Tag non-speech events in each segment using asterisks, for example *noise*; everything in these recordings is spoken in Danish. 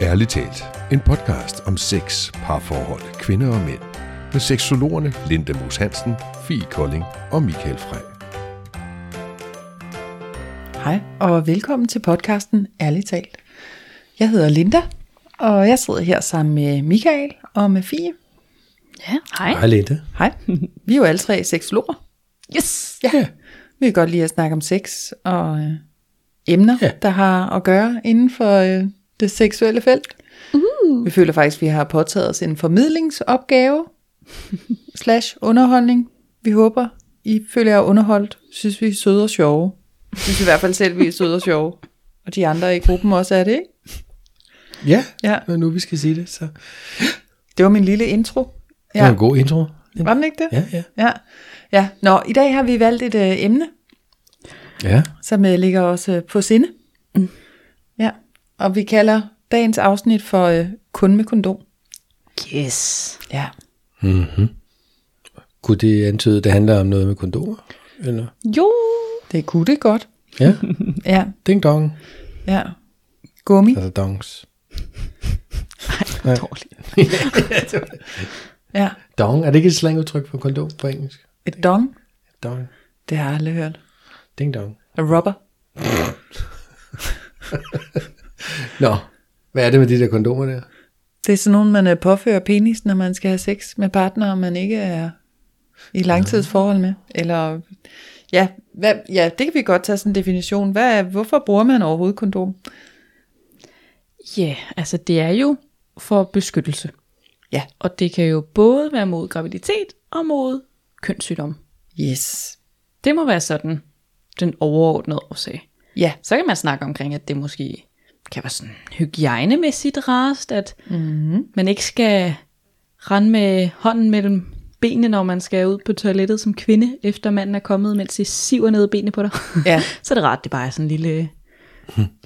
Ærligt talt. En podcast om sex, parforhold, kvinder og mænd. Med seksologerne Linda Moos Hansen, Fie Kolding og Michael Frey. Hej og velkommen til podcasten Ærligt talt. Jeg hedder Linda, og jeg sidder her sammen med Michael og med Fie. Ja, hej. Hej Linda. Hej. Vi er jo alle tre seksologer. Yes. Ja. Vi kan godt lide at snakke om sex og øh, emner, ja. Ja. der har at gøre inden for øh, det seksuelle felt. Uh. Vi føler faktisk, at vi har påtaget os en formidlingsopgave *laughs* slash underholdning. Vi håber, I føler jer underholdt. Synes vi er søde og sjove. Synes i hvert fald selv, vi er søde og sjove. Og de andre i gruppen også er det, ikke? Ja, Ja. når nu vi skal sige det, så Det var min lille intro. det var Ja. en god intro. Var den ikke det? Ja, ja. Ja. ja. Nå, i dag har vi valgt et øh, emne, Ja, som øh, ligger os øh, på sinde. Mm. Ja. Og vi kalder dagens afsnit for øh, kun med kondom. Yes. Ja. kunne det antyde, at det handler om noget med kondomer? Eller? Jo. Det kunne det godt. Ja, *laughs* Ja. ding dong. Ja. Gummi. Altså dongs. Dårligt. Ja. Dong, er det ikke et slangudtryk for kondom på engelsk? Et dong. Dong. Det har jeg aldrig hørt. Ding dong. A rubber. *laughs* *laughs* Nå, hvad er det med de der kondomer der? Det er sådan nogle, man øh, påfører penis, når man skal have sex med partnere, man ikke er i langtidsforhold med. Eller, ja, hvad, ja, det kan vi godt tage sådan en definition. Hvad er, hvorfor bruger man overhovedet kondom? Ja, yeah, altså det er jo for beskyttelse. Ja. Og det kan jo både være mod graviditet og mod kønssygdom. Yes. Det må være sådan den overordnede årsag. Ja. Så kan man snakke omkring, at det måske kan være sådan hygiejnemæssigt rast, at mm-hmm. man ikke skal rende med hånden mellem benene, når man skal ud på toilettet som kvinde, efter manden er kommet, mens de siver ned benene på dig. Ja. *laughs* så er det rart, det bare er sådan en lille,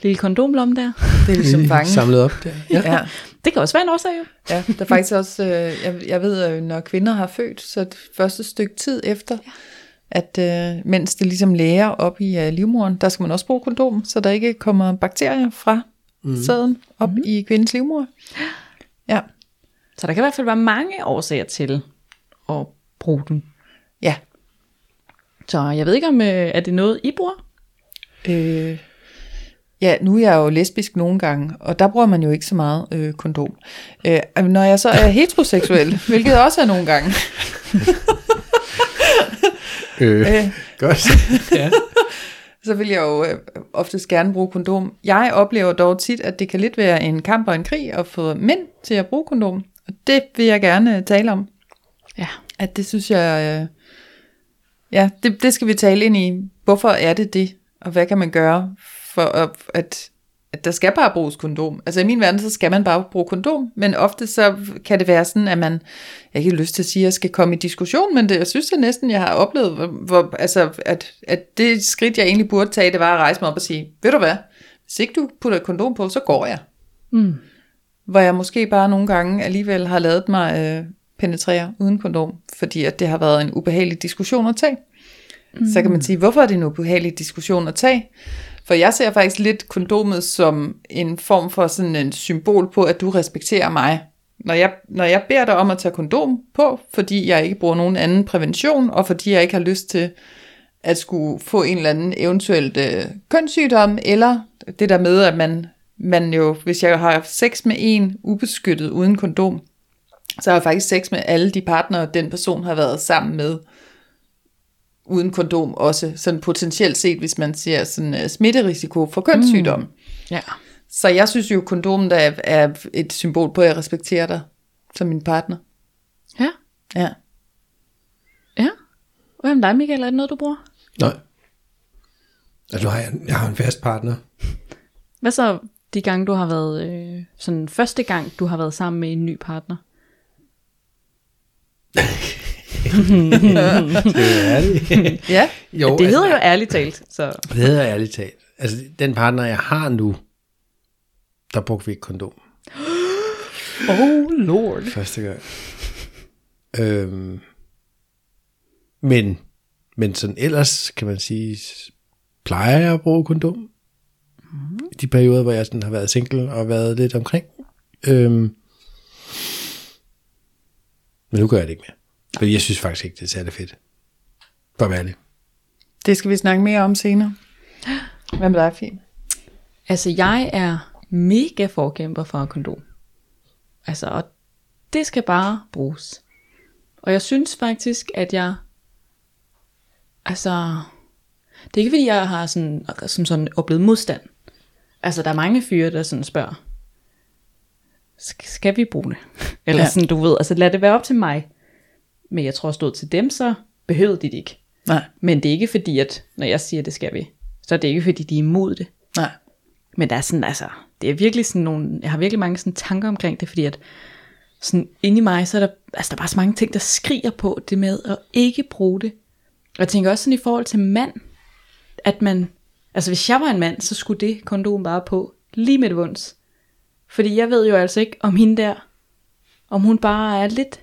lille kondomlomme der. Det er ligesom fange. Samlet op der. Ja. Ja. Det kan også være en årsag jo. Ja, der er faktisk også, øh, jeg, jeg ved, at når kvinder har født, så det første stykke tid efter, at øh, mens det ligesom læger op i øh, livmoderen, der skal man også bruge kondom, så der ikke kommer bakterier fra mm. sæden op mm. i kvindens livmoder. Ja, Så der kan i hvert fald være mange årsager til at bruge den. ja. Så jeg ved ikke, om øh, er det noget, I bruger? Øh, ja, nu er jeg jo lesbisk nogle gange, og der bruger man jo ikke så meget øh, kondom. Øh, når jeg så er heteroseksuel, *laughs* hvilket også er nogle gange, Øh, øh, godt. *laughs* ja. Så vil jeg jo øh, oftest gerne bruge kondom. Jeg oplever dog tit, at det kan lidt være en kamp og en krig at få mænd til at bruge kondom. Og det vil jeg gerne øh, tale om. Ja. At det synes jeg, øh, ja, det, det skal vi tale ind i. Hvorfor er det det? Og hvad kan man gøre for at, at, at der skal bare bruges kondom? Altså i min verden, så skal man bare bruge kondom. Men ofte så kan det være sådan, at man, jeg har ikke lyst til at sige, at jeg skal komme i diskussion, men det, jeg synes det næsten, jeg har oplevet, hvor, hvor, altså, at, at det skridt, jeg egentlig burde tage, det var at rejse mig op og sige, ved du hvad, hvis ikke du putter et kondom på, så går jeg. Mm. Hvor jeg måske bare nogle gange alligevel har lavet mig øh, penetrere uden kondom, fordi at det har været en ubehagelig diskussion at tage. Mm. Så kan man sige, hvorfor er det en ubehagelig diskussion at tage? For jeg ser faktisk lidt kondomet som en form for sådan en symbol på, at du respekterer mig. Når jeg, når jeg beder dig om at tage kondom på, fordi jeg ikke bruger nogen anden prævention, og fordi jeg ikke har lyst til at skulle få en eller anden eventuelt øh, kønssygdom, eller det der med, at man, man jo, hvis jeg har sex med en ubeskyttet uden kondom, så har jeg faktisk sex med alle de partnere, den person har været sammen med, uden kondom også, sådan potentielt set, hvis man ser sådan uh, smitterisiko for kønssygdom. Mm. Ja. Så jeg synes jo, kondomen er, er et symbol på, at jeg respekterer dig som min partner. Ja. Ja. Ja. Hvad med dig, Michael? Er det noget, du bruger? Nej. Altså, har jeg, jeg har en fast partner. Hvad så de gange, du har været, øh, sådan første gang, du har været sammen med en ny partner? *laughs* Det. Ja. Jo, det hedder jo ærligt talt, så Det hedder ærligt talt. Altså, den partner, jeg har nu, der brugte vi ikke kondom. Oh lord. Første gang. Øhm, men, men sådan ellers, kan man sige, plejer jeg at bruge kondom. Mm. De perioder, hvor jeg sådan har været single og været lidt omkring. Øhm, men nu gør jeg det ikke mere. Fordi jeg synes faktisk ikke, det er særlig fedt. For at være ærlig. Det skal vi snakke mere om senere. Hvad med dig, Fie? Altså, jeg er mega forkæmper for kondom. Altså, og det skal bare bruges. Og jeg synes faktisk, at jeg... Altså... Det er ikke fordi, jeg har sådan, som sådan oplevet modstand. Altså, der er mange fyre, der sådan spørger, "Sk- skal vi bruge det? *laughs* Eller ja. sådan, du ved, altså lad det være op til mig. Men jeg tror, stod til dem, så behøvede de det ikke. Nej, Men det er ikke fordi, at når jeg siger, at det skal vi, så er det ikke fordi, de er imod det. nej. Men der er sådan, altså, det er virkelig sådan nogle, jeg har virkelig mange sådan tanker omkring det, fordi at sådan inde i mig, så er der, altså der er bare så mange ting, der skriger på det med at ikke bruge det. Og jeg tænker også sådan i forhold til mand, at man, altså hvis jeg var en mand, så skulle det kondom bare på lige med det vunds. Fordi jeg ved jo altså ikke, om hende der, om hun bare er lidt,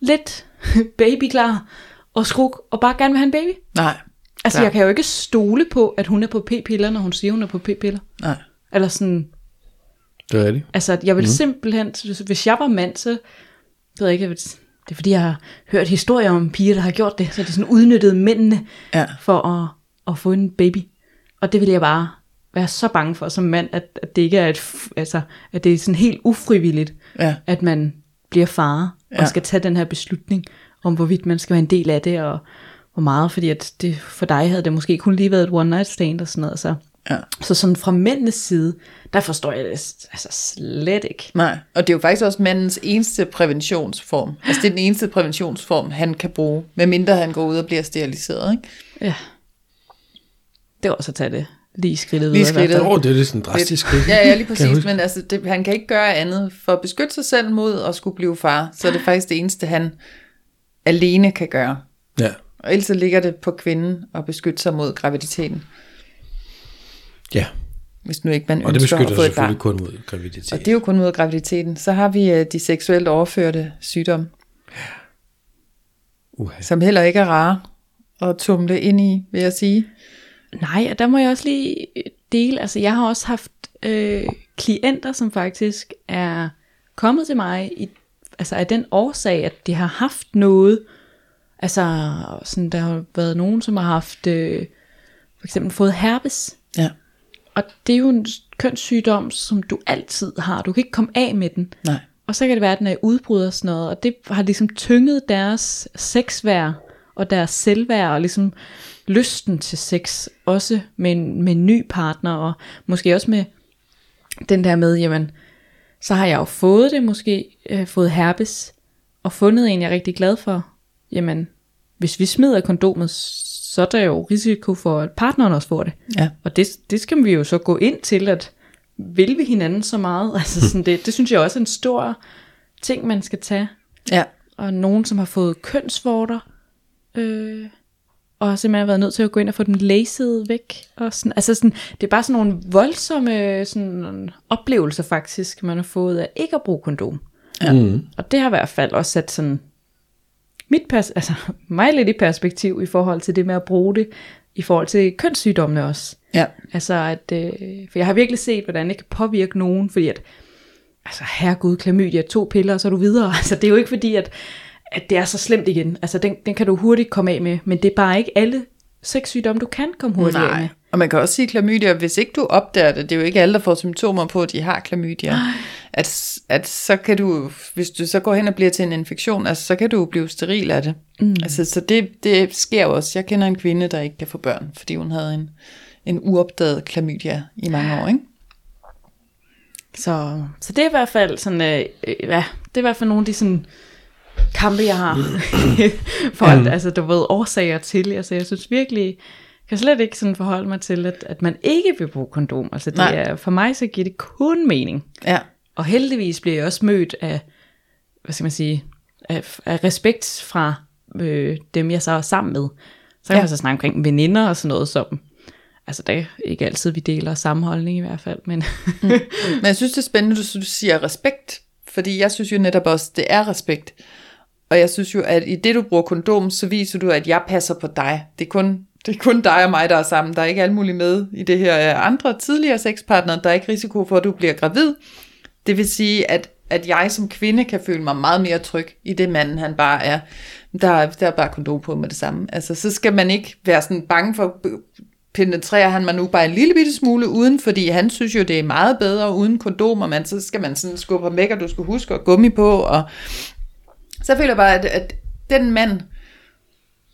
lidt *laughs* babyklar og skruk, og bare gerne vil have en baby. Nej, Altså, Klar. jeg kan jo ikke stole på, at hun er på p-piller, når hun siger, hun er på p-piller. nej. Eller sådan, Det er rigtigt. altså, jeg vil mm. simpelthen, hvis jeg var mand, så, ved jeg ikke, jeg vil- det er fordi, jeg har hørt historier om piger, der har gjort det, så det er sådan udnyttet mændene Ja. for at, at få en baby. Og det vil jeg bare være så bange for som mand, at, at det ikke er et, altså, at det er sådan helt ufrivilligt, Ja. at man bliver far Ja. og skal tage den her beslutning om, hvorvidt man skal være en del af det, og hvor meget, fordi at det, for dig havde det måske kun lige været et one night stand og sådan noget, så, Ja. så sådan fra mændenes side, der forstår jeg det altså slet ikke. Nej, og det er jo faktisk også mandens eneste præventionsform. Altså det er den eneste præventionsform, han kan bruge, medmindre han går ud og bliver steriliseret. Ikke? Ja. Det var også at tage det lige skridtet Lige skridtet. Åh, oh, det er lidt sådan drastisk. ikke? Ja, ja, lige præcis, men altså, det, han kan ikke gøre andet for at beskytte sig selv mod at skulle blive far. Så er det faktisk det eneste, han alene kan gøre. Ja. Og ellers ligger det på kvinden at beskytte sig mod graviditeten, ja, hvis nu ikke man og det ønsker at beskytter få et selvfølgelig barn. kun mod graviditet. Og det er jo kun mod graviditeten. Så har vi øh, de seksuelt overførte sygdomme, Uha. som heller ikke er rare at tumle ind i, vil jeg sige. Nej, og der må jeg også lige dele, altså jeg har også haft øh, klienter, som faktisk er kommet til mig, i, altså af den årsag, at de har haft noget, altså sådan, der har været nogen, som har haft øh, for eksempel fået herpes, Ja. og det er jo en kønssygdom, som du altid har, du kan ikke komme af med den, Nej. og så kan det være, at den er udbrud og sådan noget, og det har ligesom tynget deres sexværd og deres selvværd og ligesom lysten til sex, også med en, med en ny partner, og måske også med den der med, jamen, så har jeg jo fået det måske, øh, fået herpes, og fundet en, jeg er rigtig glad for, jamen, hvis vi smider kondomet, så er der jo risiko for, at partneren også får det. Ja. Og det, det skal vi jo så gå ind til, at vil vi hinanden så meget? *laughs* Altså sådan det, det synes jeg også er en stor ting, man skal tage. Ja. Og nogen, som har fået kønsvorter, øh, og har simpelthen været nødt til at gå ind og få dem læset væk. Og sådan, altså sådan, det er bare sådan nogle voldsomme sådan, oplevelser faktisk, man har fået af ikke at bruge kondom. Ja. Mm. Og det har i hvert fald også sat sådan mit pers- altså *laughs* mig lidt i perspektiv i forhold til det med at bruge det, i forhold til kønssygdommene også. Ja. Altså at, øh, for jeg har virkelig set, hvordan det kan påvirke nogen, fordi at, altså herregud, klamydia, to piller, og så er du videre. *laughs* Altså det er jo ikke fordi, at, at det er så slemt igen. Altså den, den kan du hurtigt komme af med, men det er bare ikke alle sexsygdomme, du kan komme hurtigt af med. Nej. Og man kan også sige klamydia, hvis ikke du opdager det, det er jo ikke alle, der får symptomer på, at de har klamydia, at, at så kan du, hvis du så går hen og bliver til en infektion, altså så kan du blive steril af det. Mm. Altså, så det, det sker også. Jeg kender en kvinde, der ikke kan få børn, fordi hun havde en, en uopdaget klamydia i mange år, ikke? Så, så det er i hvert fald sådan, øh, øh, ja, det er i hvert fald nogle af de sådan kampe, jeg har *laughs* for at, altså du ved, årsager til. Altså jeg synes virkelig, kan slet ikke sådan forholde mig til, at, at man ikke vil bruge kondom. Altså det Nej. er, for mig så giver det kun mening. Ja. Og heldigvis bliver jeg også mødt af, hvad skal man sige, af, af respekt fra øh, dem, jeg så er sammen med. Så kan Ja. man så snakke omkring veninder og sådan noget som, altså det er ikke altid, vi deler samme holdning i hvert fald, men *laughs* Men jeg synes, det er spændende, at du siger respekt, fordi jeg synes jo netop også, det er respekt. Og jeg synes jo, at i det, du bruger kondom, så viser du, at jeg passer på dig. Det er kun, det er kun dig og mig, der er sammen. Der er ikke alt muligt med i det her øh, andre tidligere sexpartnere. Der er ikke risiko for, at du bliver gravid. Det vil sige, at, at jeg som kvinde kan føle mig meget mere tryg i det manden, han bare er. Der, der er bare kondom på med det samme. Altså, så skal man ikke være sådan bange for, penetrerer han mig nu bare en lille bitte smule uden, fordi han synes jo, det er meget bedre uden kondomer, man, så skal man sådan skubbe ham væk, og du skal huske at gummi på, og så føler jeg bare, at, at den mand,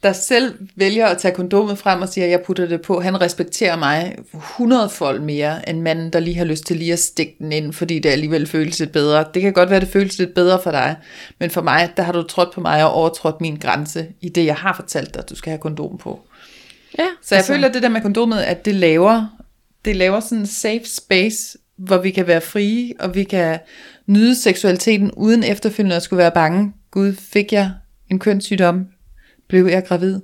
der selv vælger at tage kondomet frem og siger, at jeg putter det på, han respekterer mig 100 fold mere, end manden, der lige har lyst til lige at stikke den ind, fordi det alligevel føles lidt bedre. Det kan godt være, det føles lidt bedre for dig, men for mig, der har du trådt på mig og overtrådt min grænse i det, jeg har fortalt dig, at du skal have kondom på. Ja, Så jeg altså, føler, at det der med kondomet, at det laver, det laver sådan en safe space, hvor vi kan være frie, og vi kan nyde seksualiteten, uden efterfølgende at skulle være bange. Gud, fik jeg en kønssygdom? Blev jeg gravid?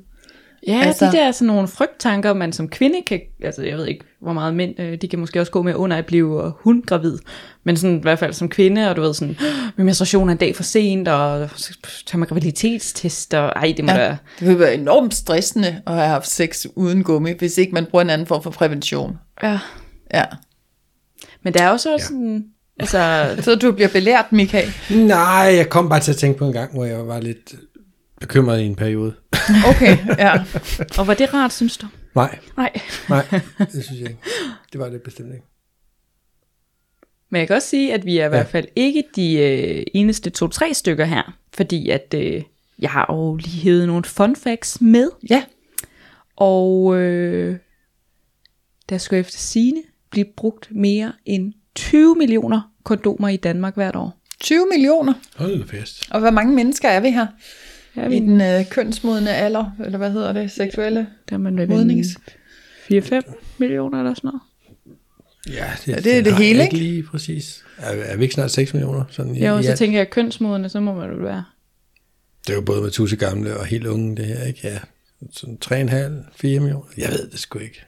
Ja, Altså- de der er sådan nogle frygttanker, man som kvinde kan, altså jeg ved ikke, hvor meget mænd, øh, de kan måske også gå med under at blive hun gravid, men sådan i hvert fald som kvinde, og du ved sådan, min menstruation er en dag for sent, og så tager man graviditetstest, og ej, det må ja. da, Det vil være enormt stressende at have haft sex uden gummi, hvis ikke man bruger en anden form for prævention. ja. Ja. Men der er også ja. sådan, altså, Så du bliver belært, Michael. Nej, jeg kom bare til at tænke på en gang, hvor jeg var lidt bekymret i en periode. Okay, *laughs* ja. og var det rart, synes du? Nej, Nej. nej, det *laughs* synes jeg ikke. Det var det bestemt ikke. Men jeg kan også sige, at vi er i Ja. hvert fald ikke de øh, eneste to-tre stykker her, fordi at øh, jeg har jo lige hævet nogle fun facts med, Ja, og øh, der skal efter sine blive brugt mere end 20 millioner kondomer i Danmark hvert år. 20 millioner. Hold da fest. Og hvor mange mennesker er vi her? Ja, I vi, den øh, kønsmodne alder, eller hvad hedder det, seksuelle? der er man modnings- 4-5 millioner eller sådan noget. Ja, det, Ja, det er det jeg hele, ikke lige præcis. Er, er vi ikke snart 6 millioner? Sådan i, Jo, i så alt? tænker jeg, kønsmodende, så må man jo være. Det er jo både med tusse gamle og helt unge, det her, ikke? Ja, sådan 3,5-4 millioner. Jeg ved det sgu ikke.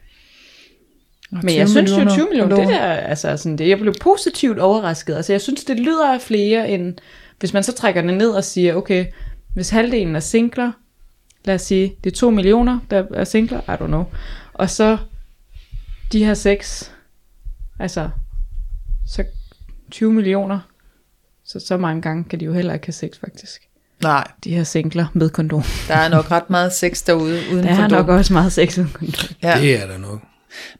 Men jeg synes jo 20 millioner, det der, altså sådan det, jeg blev positivt overrasket. Altså jeg synes, det lyder af flere end, hvis man så trækker det ned og siger, okay, hvis halvdelen er singler, lad os sige, det er 2 millioner, der er singler, I don't know, og så de her seks, altså, så 20 millioner, så så mange gange kan de jo heller ikke have sex faktisk. Nej, De her singler med kondom. der er nok ret meget sex derude uden Der er kondom. nok også meget sex uden kondom. Ja. Ja. Det er der nok.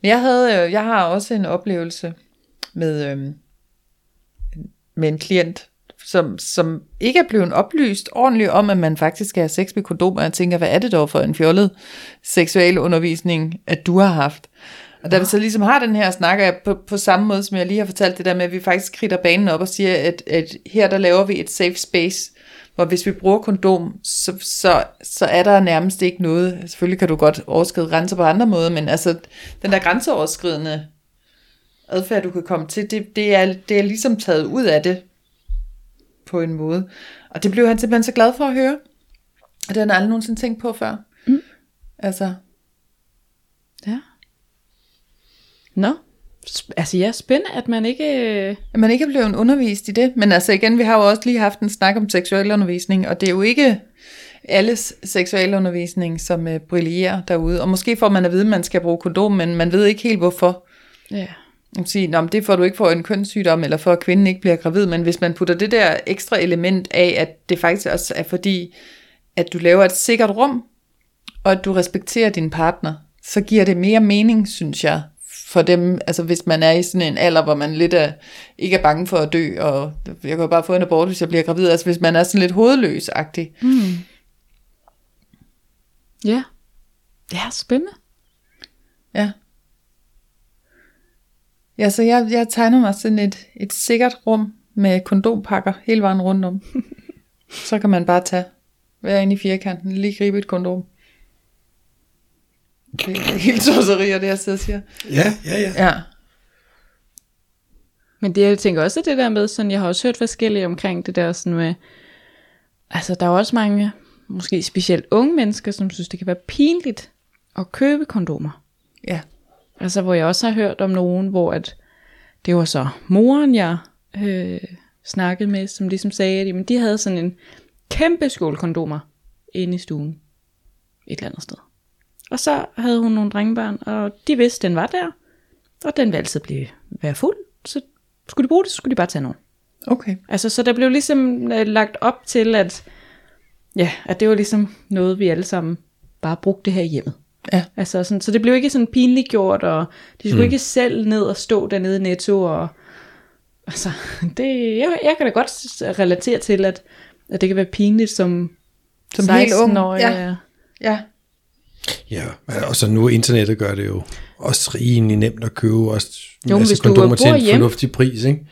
Men jeg, havde, øh, jeg har også en oplevelse med, øhm, med en klient, som, som ikke er blevet oplyst ordentligt om, at man faktisk skal have sex med kondom, og jeg tænker, hvad er det dog for en fjollet seksuel undervisning, at du har haft? Og da vi så ligesom har den her snak, er jeg på, på samme måde, som jeg lige har fortalt det der med, at vi faktisk kridter banen op og siger, at, at her der laver vi et safe space, hvor hvis vi bruger kondom, så, så, så er der nærmest ikke noget. Selvfølgelig kan du godt overskride grænser på andre måder, men altså den der grænseoverskridende adfærd, du kan komme til, det, det, er, det er ligesom taget ud af det på en måde. Og det blev han simpelthen så glad for at høre. Og det har han aldrig nogensinde tænkt på før. Mm. Altså, Ja. Nå, Sp- altså ja, spændende, at man ikke... øh, at man ikke er blevet undervist i det. Men altså igen, vi har jo også lige haft en snak om seksualundervisning, og det er jo ikke alles seksualundervisning, som uh, brillerer derude. Og måske får man at vide, at man skal bruge kondom, men man ved ikke helt hvorfor. Ja. Man sige, Nå, men det får du ikke for en kønssygdom, eller for at kvinden ikke bliver gravid, men hvis man putter det der ekstra element af, at det faktisk også er fordi, at du laver et sikkert rum, og at du respekterer din partner, så giver det mere mening, synes jeg, for dem, altså hvis man er i sådan en alder, hvor man lidt er, ikke er bange for at dø, og jeg kan jo bare få en abort, hvis jeg bliver gravid, altså hvis man er sådan lidt hovedløs-agtig. Mm. Ja. Ja, spændende. Ja. Ja, så jeg, jeg tegner mig sådan et, et sikkert rum med kondompakker hele vejen rundt om. *laughs* så kan man bare tage hver inde i firkanten, lige gribe et kondom. Det helt tosserier, det jeg sidder og siger. Ja, ja, ja. Ja. Men det, jeg tænker også det der med, sådan, jeg har også hørt forskellige omkring det der sådan med, altså der er også mange, måske specielt unge mennesker, som synes, det kan være pinligt at købe kondomer. Ja. Altså hvor jeg også har hørt om nogen, hvor at det var så moren, jeg øh, snakkede med, som ligesom sagde, at jamen, de havde sådan en kæmpe skål kondomer inde i stuen. Et eller andet sted. Og så havde hun nogle drengebørn, og de vidste, den var der. Og den ville altid blive, være fuld. Så skulle de bruge det, så skulle de bare tage nogen. Okay. Altså, så der blev ligesom øh, lagt op til, at, ja, at det var ligesom noget, vi alle sammen bare brugte her i hjemmet. Ja. Altså sådan, så det blev ikke sådan pinligt gjort, og de skulle mm. ikke selv ned og stå dernede i Netto, og altså, *laughs* det, jeg, jeg kan da godt relatere til, at, at det kan være pinligt som, Som helt ung, 16-årig. ja. Ja. Ja, og så nu internettet gør det jo også rimelig nemt at købe også en Jo, masse hvis du kondomer til en hjemme. fornuftig pris, ikke?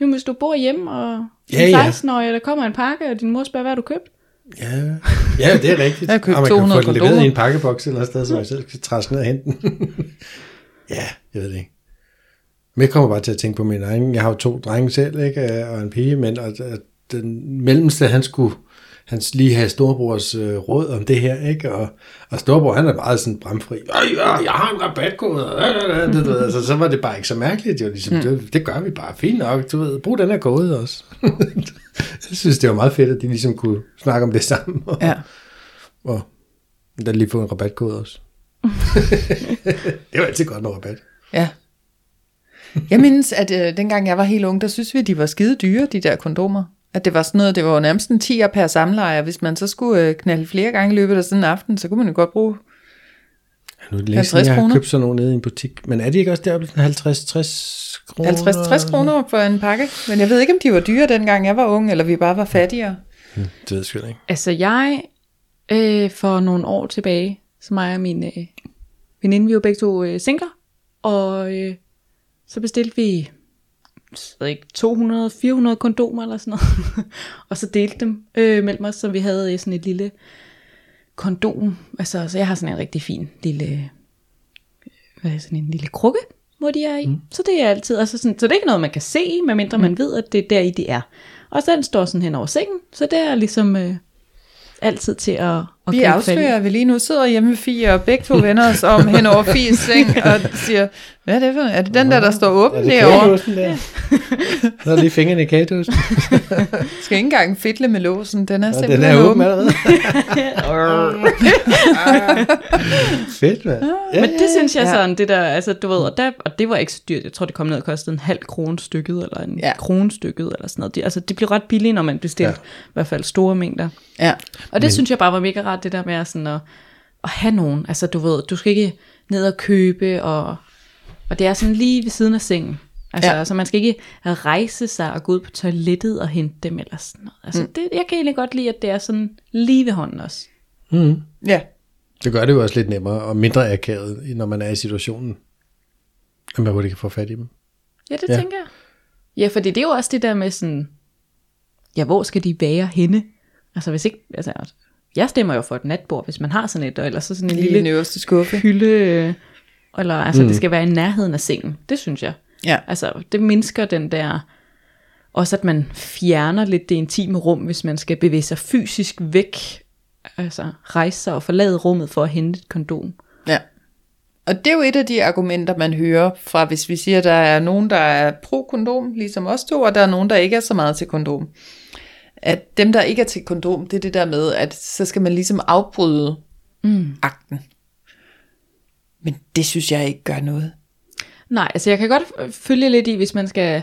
Jo, hvis du bor hjemme, og Ja, ja, ja. 16-årig, der kommer en pakke, og din mor spørger, hvad har du købt? Ja, ja det er rigtigt. *laughs* Jeg har købt og man 200 kan få den leveret i en pakkeboks eller et sted, så man selv skal træske ned og hente den. *laughs* ja, jeg ved det ikke. Men jeg kommer bare til at tænke på min egen. Jeg har jo to drenge selv, ikke? og en pige, men og den mellemste, han skulle han lige have storebrors øh, råd om det her, ikke? Og, og storebror, han er meget sådan bramfri. Ja, jeg har en rabatkode. Ja, det, du ved. Altså, så var det bare ikke så mærkeligt. Jo. Ligesom, Mm. det, det, gør vi bare. Fint nok. Du ved, brug den her kode også. *laughs* jeg synes, det var meget fedt, at de ligesom kunne snakke om det sammen. Og, Ja. og der lige få en rabatkode også. *laughs* det var altid godt med rabat. Ja. Jeg mindes, at øh, dengang jeg var helt ung, der synes vi, at de var skide dyre, de der kondomer. At det var sådan noget, det var jo nærmest en 10'er per samlejer. Hvis man så skulle øh, knalde flere gange i løbet af sådan en aften, så kunne man jo godt bruge... Nu er det længe 50 siden, jeg har kroner. købt sådan nogle nede i en butik. Men er de ikke også deroppe sådan 50-60 kroner? 50-60 kroner for en pakke. Men jeg ved ikke, om de var dyre dengang jeg var ung, eller vi bare var fattigere. Det ved jeg sgu ikke. Altså jeg, øh, for nogle år tilbage, så mig og min øh, veninde, vi var begge to øh, singler, og øh, så bestilte vi ved ikke, 200-400 kondomer eller sådan noget, *laughs* og så delte dem øh, mellem os, så vi havde øh, sådan et lille kondom, altså så jeg har sådan en rigtig fin lille, øh, hvad er sådan en lille krukke, hvor de er i, mm. så det er altid, altså sådan, så det er ikke noget, man kan se, medmindre man ved, at det er der i de er, og så den står sådan hen over sengen, så det er ligesom øh, altid til at, at Vi afslører, at vi lige nu sidder hjemme ved Fie, og begge to vender os om hen over Fies seng, og siger, hvad er det for Er det den der, der står åben Er det derovre? der? *laughs* Der er lige fingrene i kagedåsen. *laughs* Skal ikke engang fedle med låsen, den er Og den simpelthen er åben åben. allerede. *laughs* Fedt, mand. Ja, Men det synes jeg ja. sådan, det der, altså du ved, og, der, og det var ikke så dyrt, jeg tror det kom ned og kostede en halv krone stykket, eller en Ja. krone stykket, eller sådan noget. Det, altså det blev ret billigt, når man bestilte ja. i hvert fald store mængder. Ja. Og det Men, synes jeg bare var mega rart, det der med at, sådan at, at have nogen. Altså du ved, du skal ikke ned og købe, og, og det er sådan lige ved siden af sengen. Altså, Ja. altså man skal ikke rejse sig og gå ud på toilettet og hente dem eller sådan noget. Altså mm. det, jeg kan egentlig godt lide, at det er sådan lige ved hånden også. Mm. Ja. Det gør det jo også lidt nemmere og mindre akavet, når man er i situationen. At man hurtigt kan få fat i dem. Ja, det ja. tænker jeg. Ja, for det er jo også det der med sådan, ja, hvor skal de være henne? Altså hvis ikke, altså, jeg stemmer jo for et natbord, hvis man har sådan et, eller så sådan en lille øverste skuffe. hylde, eller altså mm. det skal være i nærheden af sengen. Det synes jeg. Ja. Altså det mindsker den der, også at man fjerner lidt det intime rum, hvis man skal bevæge sig fysisk væk, altså rejse sig og forlade rummet for at hente et kondom. Ja. Og det er jo et af de argumenter, man hører fra, hvis vi siger, at der er nogen, der er pro-kondom, ligesom os to, og der er nogen, der ikke er så meget til kondom. At dem, der ikke er til kondom, det er det der med, at så skal man ligesom afbryde mm. akten. Men det synes jeg ikke gør noget. Nej, altså jeg kan godt følge lidt i, hvis man skal,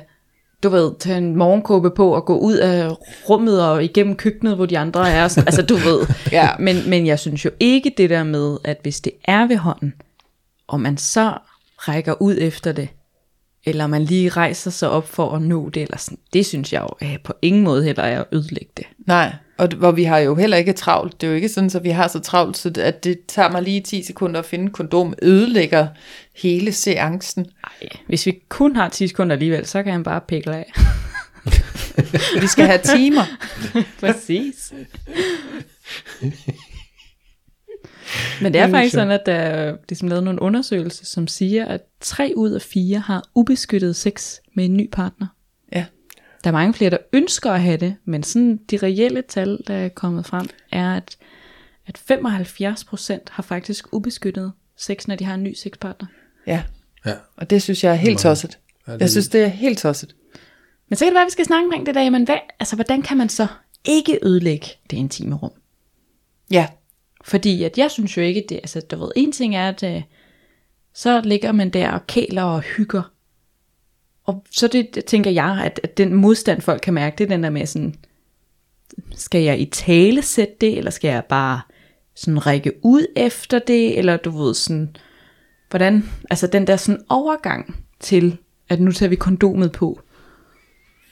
du ved, tage en morgenkåbe på og gå ud af rummet og igennem køkkenet, hvor de andre er. Sådan, altså du ved. *laughs* Ja. men, men jeg synes jo ikke det der med, at hvis det er ved hånden, og man så rækker ud efter det, eller man lige rejser sig op for at nå det, eller sådan, det synes jeg jo øh, på ingen måde heller er at ødelægge det. Nej, og hvor vi har jo heller ikke travlt. Det er jo ikke sådan, at vi har så travlt, så at det tager mig lige 10 sekunder at finde kondom, ødelægger hele seancen. Ej, hvis vi kun har 10 sekunder alligevel, så kan han bare pikle af. *laughs* Vi skal have timer. *laughs* Præcis. Men det er faktisk sådan, at der er ligesom lavet nogle undersøgelser, som siger, at 3 ud af 4 har ubeskyttet sex med en ny partner. Ja. Der er mange flere, der ønsker at have det, men sådan de reelle tal, der er kommet frem, er, at, at 75% har faktisk ubeskyttet sex, når de har en ny sexpartner. Ja, Ja. og det synes jeg er helt tosset. Ja, det Jeg synes, det er helt tosset. Men så kan det være, at vi skal snakke omkring det der, men hvad, altså, hvordan kan man så ikke ødelægge det intime rum? Ja, fordi at jeg synes jo ikke, det, altså du ved, en ting er, at øh, så ligger man der og kæler og hygger. og så det, tænker jeg, at, at den modstand, folk kan mærke, det er den der med sådan, skal jeg i tale sætte det, eller skal jeg bare sådan række ud efter det, eller du ved sådan, hvordan, altså den der sådan overgang til, at nu tager vi kondomet på.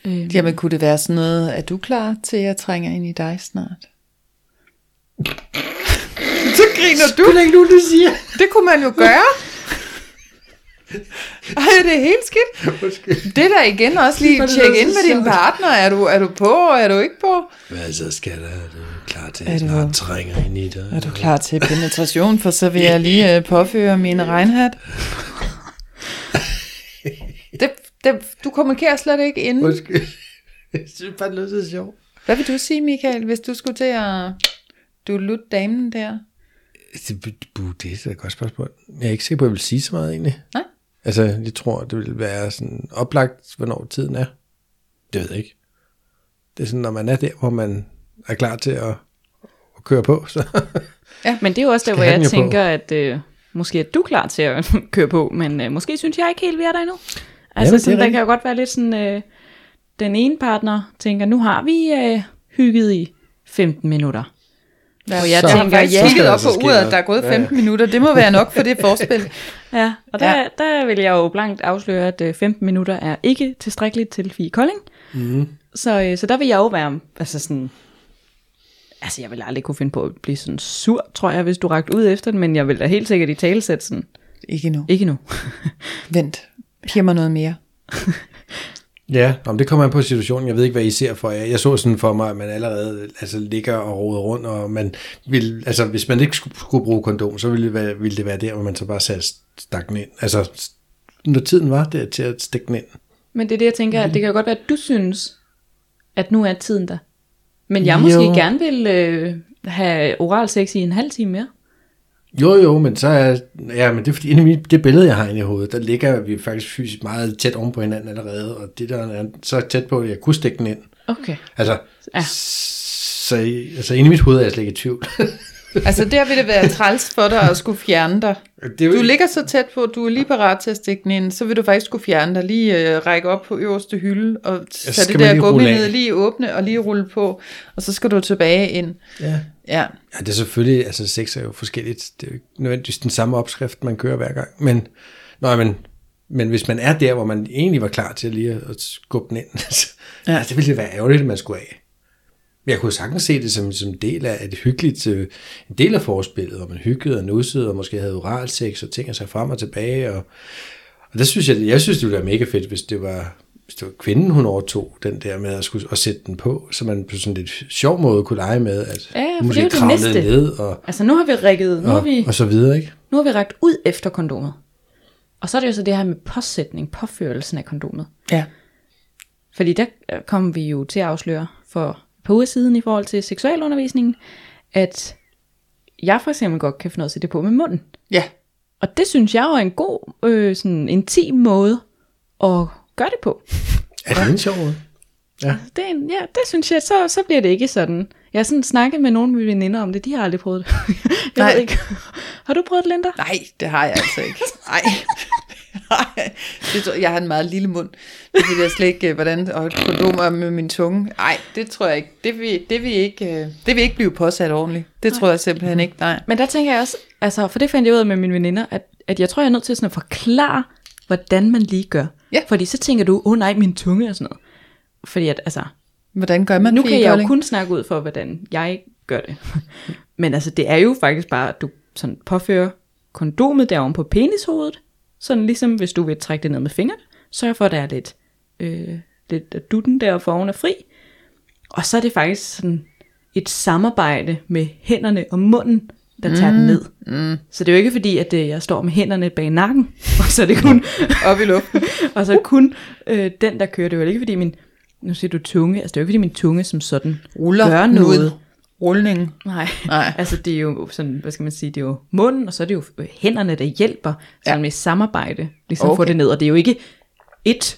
Øh, Jamen, kunne det være sådan noget, er du klar til, at jeg trænger ind i dig snart? *laughs* Så griner du. Det er ikke nogen, du siger. Det kunne man jo gøre. *laughs* Ej, det er helt skidt. Undskyld. Det der igen også lige tjekke ind med din partner. Er du, er du på, og er du ikke på? Hvad så, skatter? Er du klar til, at snart trænger ind i dig? Er du klar til penetration, for så vil jeg lige øh, påføre min regnhat. *laughs* Det, det, du kommunikerer slet ikke inden. Undskyld. Jeg synes bare, det lød så sjovt. Hvad vil du sige, Michael, hvis du skulle til at du lutte damen der? Det, er et godt spørgsmål. Jeg er ikke sikker på, at jeg vil sige så meget egentlig. Nej. Altså, jeg tror, det vil være sådan oplagt, hvornår tiden er. Det ved jeg ikke. Det er sådan, når man er der, hvor man er klar til at, at køre på, så *laughs* Men det er jo også der, hvor jeg jo på. tænker, at øh, måske er du klar til at *laughs* køre på, men øh, måske synes jeg ikke helt, vi er der endnu. Altså, er sådan, der kan jo godt være lidt sådan, øh, den ene partner tænker, nu har vi øh, hygget i 15 minutter. Ja, Og jeg Så- jeg tænker, faktisk ja. kigget Så op på uret, der er gået Ja, ja. 15 minutter. Det må være nok for det forspil. *laughs* Ja, og der, Ja. ja. der vil jeg jo blankt afsløre, at øh, 15 minutter er ikke tilstrækkeligt til Fie Kolding. mm. Så, øh, så der vil jeg jo være, altså sådan, altså jeg vil aldrig kunne finde på at blive sådan sur, tror jeg, hvis du rakte ud efter den, men jeg vil da helt sikkert i tale sætte sådan, Ikke nu. ikke nu. Vent. Giv mig noget mere. *laughs* Ja, om det kommer an på situationen. Jeg ved ikke, hvad I ser for jer. Jeg så sådan for mig, at man allerede altså, ligger og roder rundt, og man vil, altså, hvis man ikke skulle, skulle bruge kondom, så ville det, være, ville det være der, hvor man så bare satte stak den ind. Altså, når tiden var der til at stikke den ind. Men det er det, jeg tænker, at det kan jo godt være, at du synes, at nu er tiden der. Men jeg måske Jo. gerne vil øh, have oral sex i en halv time mere. Jo, jo, men så er, ja, men det er fordi, inde i mit- det billede, jeg har inde i hovedet, der ligger vi faktisk fysisk meget tæt oven på hinanden allerede, og det der er så tæt på, at jeg kunne stikke den ind. Okay. Altså, ja. så, altså inde i mit hoved er jeg slet ikke i tvivl. *laughs* Altså der vil det være træls for dig at skulle fjerne dig. det Du ligger så tæt på, at du er lige parat til at stikke den ind, så vil du faktisk skulle fjerne dig, lige øh, række op på øverste hylde, og tage det der gummi ned, lige åbne og lige rulle på, og så skal du tilbage ind. Ja. Ja, Ja, det er selvfølgelig, altså sex er jo forskelligt. Det er jo ikke nødvendigvis den samme opskrift, man kører hver gang. Men, nej, men, men hvis man er der, hvor man egentlig var klar til lige at skubbe den ind, *laughs* så Ja. altså, det ville det være ærgerligt, at man skulle af. Men jeg kunne sagtens se det som, som del af et hyggeligt, øh, en del af forspillet, hvor man hyggede og nussede, og måske havde oral sex og ting og sig frem og tilbage. Og, og der synes jeg, jeg synes, det ville være mega fedt, hvis det var, hvis det var kvinden, hun overtog den der med at, skulle, at sætte den på, så man på sådan lidt sjov måde kunne lege med, at Ja, hun er måske kravlede ned og, Altså nu har vi rækket, nu har og, vi, og så videre, ikke? nu har vi rækket ud efter kondomet. Og så er det jo så det her med påsætning, påførelsen af kondomet. ja. Fordi der øh, kom vi jo til at afsløre for par uger siden i forhold til seksualundervisningen, at jeg for eksempel godt kan finde noget at sætte det på med munden. Ja, Og det synes jeg jo er en god, øh, sådan intim måde at gøre det på. Er det en sjov måde? Ja. Det er en, ja, det synes jeg, så, så bliver det ikke sådan. Jeg har sådan snakket med nogle af mine veninder om det, de har aldrig prøvet det. *laughs* jeg Nej. ved ikke. Har du prøvet det, Linda? nej, det har jeg altså ikke. Nej. *laughs* Nej, det tror, jeg har en meget lille mund. Det ved jeg slet ikke, øh, hvordan, og et kondom er med min tunge. Nej, det tror jeg ikke. Det vil, det vil ikke, øh, det vil ikke blive påsat ordentligt. Det tror jeg simpelthen ikke, nej. Men der tænker jeg også, altså, for det fandt jeg ud af med mine veninder, at, at jeg tror, jeg er nødt til sådan at forklare, hvordan man lige gør. Ja. Fordi så tænker du, åh oh, nej, min tunge og sådan noget. Fordi at, altså, Hvordan gør man nu kan jeg jo kun snakke ud for, hvordan jeg gør det. *laughs* Men altså, det er jo faktisk bare, at du sådan påfører kondomet derovre på penishovedet. Sådan ligesom, hvis du vil trække det ned med fingrene. Sørg for, at der er lidt, øh, lidt at dutten der for oven er fri. Og så er det faktisk sådan et samarbejde med hænderne og munden, der tager den ned. Mm. Så det er jo ikke fordi, at øh, jeg står med hænderne bag nakken, *laughs* og så er det kun, *laughs* Op i luften. *laughs* og så kun øh, den, der kører. Det er jo ikke fordi min, nu siger du tunge, altså det er jo ikke fordi min tunge som sådan Ruller gør ud. noget. Rulningen. Nej. Nej. *laughs* altså det er jo sådan, hvad skal man sige, det er jo munden, og så er det jo hænderne, der hjælper sådan Ja. med samarbejde, ligesom okay. at få det ned. Og det er jo ikke et,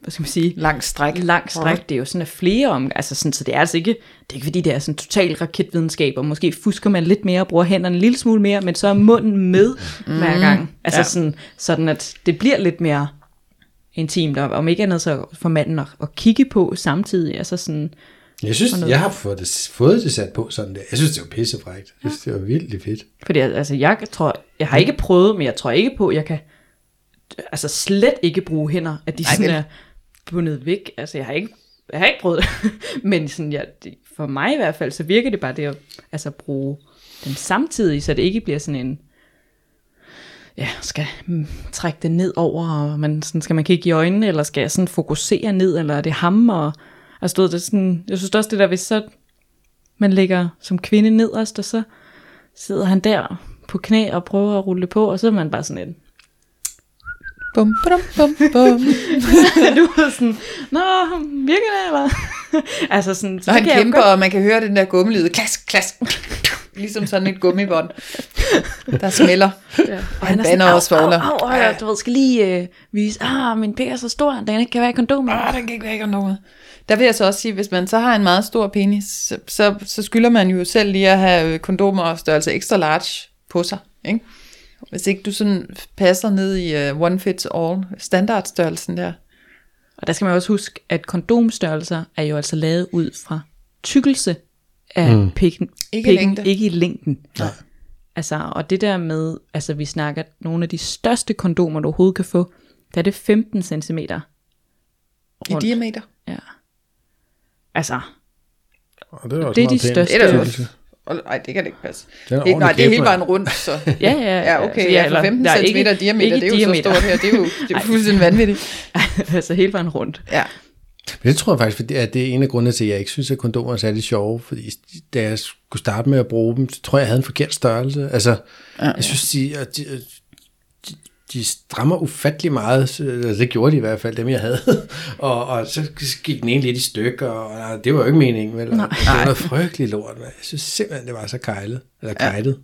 hvad skal man sige, Lang stræk. langt stræk, det er jo sådan af flere om, altså sådan, så det er altså ikke, det er ikke fordi, det er sådan total raketvidenskab, og måske fusker man lidt mere og bruger hænderne en lille smule mere, men så er munden med mm. hver gang. Altså Ja. ja. sådan, sådan, at det bliver lidt mere intimt, og om ikke andet så for manden at, at kigge på samtidig, altså sådan, Jeg synes, jeg har fået det, fået det sat på sådan der. Jeg synes, det var pissefrækt. Jeg synes, det var vildt fedt. Fordi altså, jeg tror, jeg har ikke prøvet, men jeg tror ikke på, at jeg kan altså slet ikke bruge hænder, at de Ej, sådan vel. er bundet væk. Altså, jeg har ikke, jeg har ikke prøvet det. *laughs* men sådan, ja, det, for mig i hvert fald, så virker det bare det at altså, bruge den samtidig, så det ikke bliver sådan en, ja, skal mm, trække det ned over, og man, sådan, skal man kigge i øjnene, eller skal jeg sådan fokusere ned, eller er det ham, og du ved, det sådan, jeg synes også det der, hvis så man ligger som kvinde nederst, og så sidder han der på knæ og prøver at rulle på, og så er man bare sådan en, Bum, bum, bum, bum. *laughs* du er sådan, nå, virker det, eller? *laughs* altså sådan, så Når han kan kæmper, godt- og man kan høre den der gummilyd. Klask, klask. *laughs* Ligesom sådan et gummibånd, der smelter. Ja. Og han bander og svogler. Au, au, au, au, du ved, skal lige øh, vise, ah, min pik er så stor, den ikke kan være i kondom. Ah, den kan ikke være noget. Der vil jeg så også sige, hvis man så har en meget stor penis, så, så, så skylder man jo selv lige at have øh, kondomer og størrelse extra large på sig. Ikke? Hvis ikke du sådan passer ned i uh, one fits all standardstørrelsen der. Og der skal man også huske, at kondomstørrelser er jo altså lavet ud fra tykkelse af mm. pikken, Ikke pikken længde. ikke i længden. Nej. Altså, og det der med, altså vi snakker nogle af de største kondomer, du overhovedet kan få, der er det 15 cm. I diameter. Ja. Altså, Og det, er også Det er de største. Det er Størrelse. Nej, det kan det ikke passe. Den er Det, nej, det er hele vejen rundt, så... *laughs* ja, ja, Ja, okay, altså, ja, eller- for 15 der er cm ikke- diameter, ikke det er jo diameter. så stort her, det er jo *laughs* det er fuldstændig vanvittigt. *laughs* altså hele vejen rundt. Ja. Men det tror jeg faktisk, at det er en af grundene til, at jeg ikke synes, at kondomer er særlig sjove. Fordi da jeg skulle starte med at bruge dem, så tror jeg, jeg havde en forkert størrelse. Altså, ja, jeg synes, de, at de, de, strammer ufattelig meget. Så- altså, Det gjorde de i hvert fald, dem jeg havde. *laughs* og, og så gik den ene lidt i stykker, og det var jo ikke meningen. Vel? Nej. Det var noget frygteligt lort. Men jeg synes simpelthen, det var så kejlet. Eller kejlet.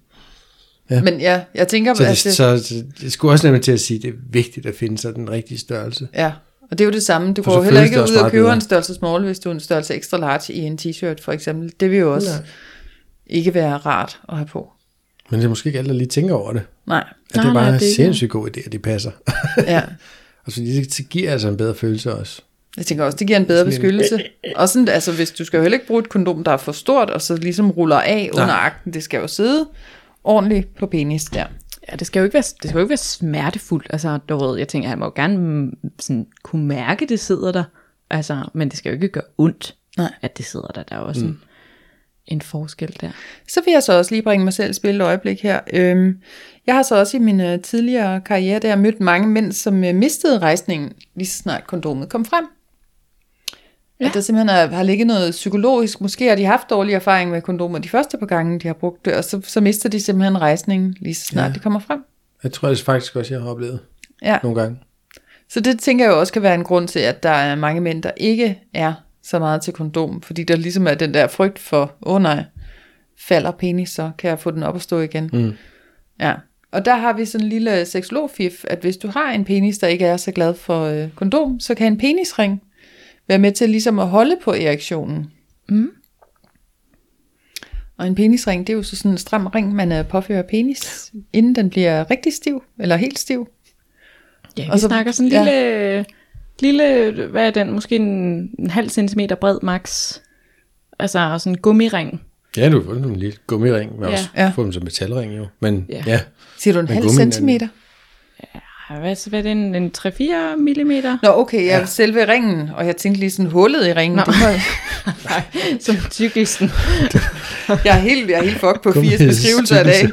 Ja. Men ja, jeg tænker, Så, det, altså, så, så det skulle også nemlig til at sige, at det er vigtigt at finde sig den rigtige størrelse. Ja, og det er jo det samme. Du går jo heller ikke ud og køber en størrelse small, hvis du er en størrelse extra large i en t-shirt, for eksempel. Det vil jo også Nej. ikke være rart at have på. Men det er måske ikke alle, der lige tænker over det. Nej, At det Nej, er bare nej, en det er sindssygt god idé, at de passer. ja. *laughs* og så det, det giver altså en bedre følelse også. Jeg tænker også, det giver en bedre Sådan en- beskyttelse. Og sådan, altså, hvis du skal jo heller ikke bruge et kondom, der er for stort, og så ligesom ruller af under akten. Det skal jo sidde ordentligt på penis der. Ja, det skal jo ikke være, det skal jo ikke være smertefuldt. Altså, du ved, jeg tænker, han må jo gerne mm, sådan, kunne mærke, det sidder der. Altså, men det skal jo ikke gøre ondt, Nej. at det sidder der. Der er også mm. en, en forskel der. Så vil jeg så også lige bringe mig selv i spil et øjeblik her. Øhm, jeg har så også i min øh, tidligere karriere der mødt mange mænd, som øh, mistede rejsningen, lige så snart kondomet kom frem. Ja. At der simpelthen er, har ligget noget psykologisk. Måske har de haft dårlig erfaring med kondomer de første par gange, de har brugt det, og så, så mister de simpelthen rejsningen, lige så snart ja. det kommer frem. Jeg tror det er faktisk også, jeg har oplevet Ja. nogle gange. Så det tænker jeg jo også kan være en grund til, at der er mange mænd, der ikke er så meget til kondom, fordi der ligesom er den der frygt for, åh oh nej, falder penis, så kan jeg få den op og stå igen. Mm. Ja, og der har vi sådan en lille seksologfif, at hvis du har en penis, der ikke er så glad for øh, kondom, så kan en penisring være med til ligesom at holde på erektionen. Mm. Og en penisring, det er jo så sådan en stram ring, man øh, påfører penis, inden den bliver rigtig stiv, eller helt stiv. Ja, vi Og så- snakker sådan en lille, lille, hvad er den, måske en, en halv centimeter bred max. Altså og sådan en gummiring. Ja, du har fået en lille gummiring. Man Ja. ja. også Ja. få dem som metalring jo. Men Ja. ja. Ja. Siger du en Men halv er- centimeter? Ej, Hvad, hvad er det, en, en 3-4 millimeter? Nå, okay, ja, selve ringen, og jeg tænkte lige sådan hullet i ringen. Nå. Det var, *laughs* Nej, som tykkisten. *laughs* jeg er helt, jeg er helt fucked på Gummi- 80 beskrivelser af *laughs* dag.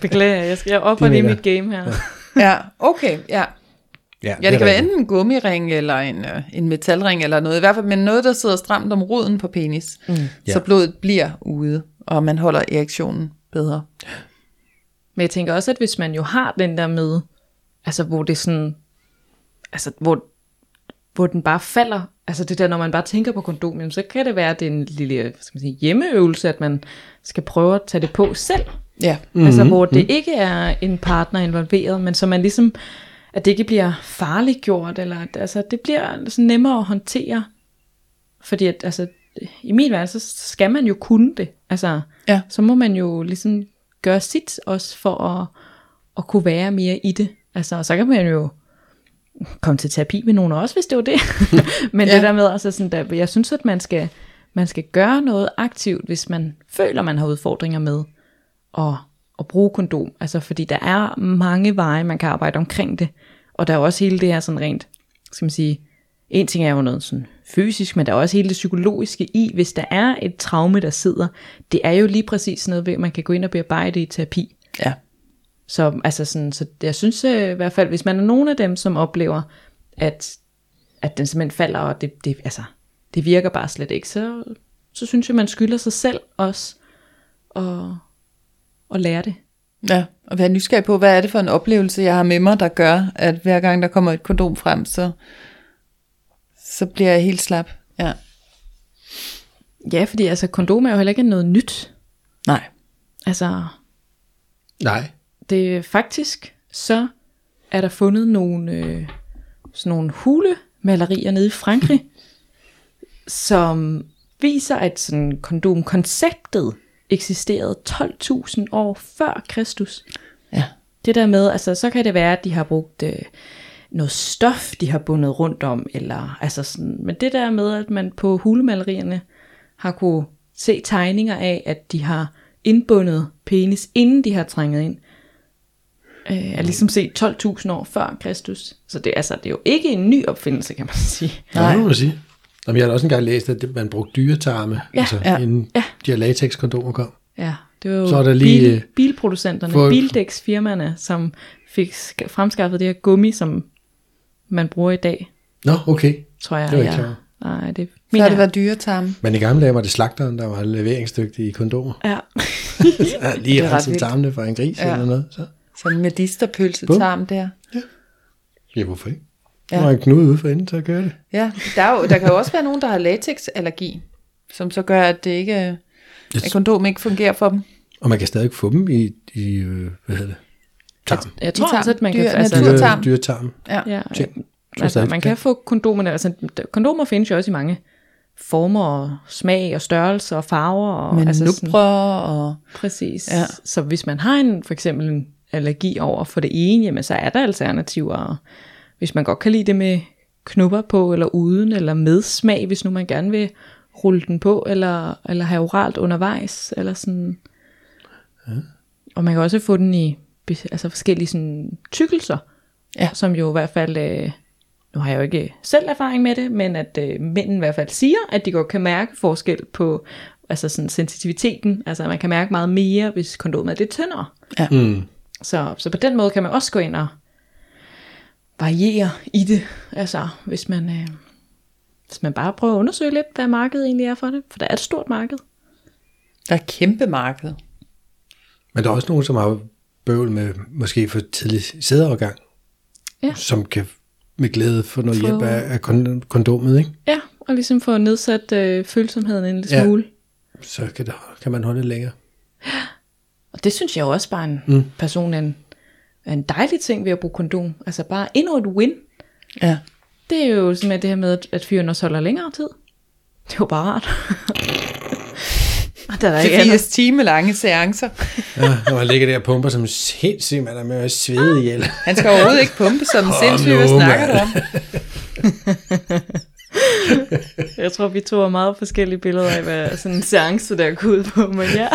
Beklager, jeg skal op og lige mit game her. Ja, okay, ja. Ja, Ja, det kan være enten en gummiring eller en, øh, en metalring eller noget, i hvert fald, men noget, der sidder stramt om roden på penis, mm. Ja. så blodet bliver ude, og man holder erektionen bedre. Men jeg tænker også, at hvis man jo har den der med, altså hvor det sådan, altså hvor, hvor den bare falder, altså det der, når man bare tænker på kondomen, så kan det være, at det er en lille hvad skal man sige, hjemmeøvelse, at man skal prøve at tage det på selv. Ja, Mm-hmm. Altså hvor det ikke er en partner involveret, men så man ligesom, at det ikke bliver farliggjort, eller at, altså, det bliver sådan nemmere at håndtere. Fordi at, altså, i min verden, så skal man jo kunne det. Altså, Ja. så må man jo ligesom gøre sit også for at, at kunne være mere i det. Altså, og så kan man jo komme til terapi med nogen også, hvis det var det. *laughs* Men ja. Det der med, altså sådan der, jeg synes, at man skal, man skal gøre noget aktivt, hvis man føler, man har udfordringer med at, at bruge kondom. Altså fordi der er mange veje, man kan arbejde omkring det. Og der er også hele det her sådan rent, skal man sige, en ting er jo noget sådan fysisk, men der er også hele det psykologiske i, hvis der er et traume, der sidder. Det er jo lige præcis noget ved, at man kan gå ind og bearbejde i terapi. Ja. Så, altså sådan, så jeg synes øh, i hvert fald, hvis man er nogen af dem, som oplever, at, at den simpelthen falder, og det, det, altså, det virker bare slet ikke, så, så synes jeg, man skylder sig selv også at, at lære det. Ja, og være nysgerrig på, hvad er det for en oplevelse, jeg har med mig, der gør, at hver gang der kommer et kondom frem, så, så bliver jeg helt slap. Ja. Ja, fordi altså, kondom er jo heller ikke noget nyt. Nej. Altså, Nej. det er faktisk, så er der fundet nogle, øh, sådan nogle hulemalerier nede i Frankrig, *laughs* som viser, at sådan kondomkonceptet eksisterede 12.000 år før Kristus. Ja. Det der med, altså så kan det være, at de har brugt øh, noget stof, de har bundet rundt om, eller altså sådan, men det der med, at man på hulemalerierne har kunne se tegninger af, at de har indbundet penis, inden de har trænget ind, øh, er ligesom set 12.000 år før Kristus. Så det, altså, det er jo ikke en ny opfindelse, kan man sige. Nej. Det må man sige. Jamen, jeg har også engang læst, at man brugte dyretarme, Ja, altså, ja, inden ja. de her latex-kondomer kom. Ja, det var jo Så er der lige, bil, øh, bilproducenterne, for- bildæksfirmaerne, som fik sk- fremskaffet det her gummi, som man bruger i dag, Nå, okay. tror jeg. Det var ikke jeg. Nej, det Så mener har det jeg. været dyretarme. Men i gamle dage var det slagteren, der var leveringsdygtig i kondomer. Ja. *laughs* Ja, lige Det ret renset tarmene fra en gris Ja. eller noget. Så. Sådan en medisterpølsetarm der. Ja, hvorfor ikke? Ja. Ja. Der var en knude ude for enden, så gør det. Ja, der, er jo, der kan jo også være nogen, der har latexallergi, som så gør, at det ikke, at kondom ikke fungerer for dem. Og man kan stadig få dem i, i øh, hvad hedder det? Tarm. Jeg tror også, at man Dyr- kan... Altså, natur- Dyre, tarm. dyretarm. Ja. ja, Ting. altså, man kan få kondomerne... Altså, kondomer findes jo også i mange former og smag og størrelse og farver. Og, Med altså, sådan- og... Præcis. Ja. Så hvis man har en, for eksempel en allergi over for det ene, jamen så er der alternativer. Hvis man godt kan lide det med knupper på, eller uden, eller med smag, hvis nu man gerne vil rulle den på, eller, eller have oralt undervejs, eller sådan. Ja. Og man kan også få den i altså forskellige sådan, tykkelser, Ja. som jo i hvert fald, øh, nu har jeg jo ikke selv erfaring med det, men at øh, mænd i hvert fald siger, at de godt kan mærke forskel på altså sådan sensitiviteten, altså man kan mærke meget mere, hvis kondomet er lidt tyndere. Mm. Så, så på den måde kan man også gå ind og variere i det, altså hvis man, øh, hvis man bare prøver at undersøge lidt, hvad markedet egentlig er for det, for der er et stort marked. Der er et kæmpe marked. Men der er også nogen, som har bøvl med måske for tidlig sædeovergang, Ja. som kan med glæde få noget Få- hjælp af, af kon- kondomet, ikke? Ja, og ligesom få nedsat øh, følsomheden en lille Ja. smule. Så kan, det, kan man holde det længere. *gasps* Og det synes jeg jo også bare en mm. person er en, er en dejlig ting ved at bruge kondom. Altså bare endnu et win. Ja. Det er jo simpelthen det her med, at- at fyren også holder længere tid. Det er jo bare rart. *laughs* og *laughs* der er ikke Det er andet. 80 time lange seancer. Ja, når man ligger der og pumper som sindssygt, man er med at svede ihjel. Han skal overhovedet ikke pumpe som en sindssyg. Hvad snakker du om? *laughs* Jeg tror, vi to har meget forskellige billeder af, hvad sådan en seance der går ud på, men ja.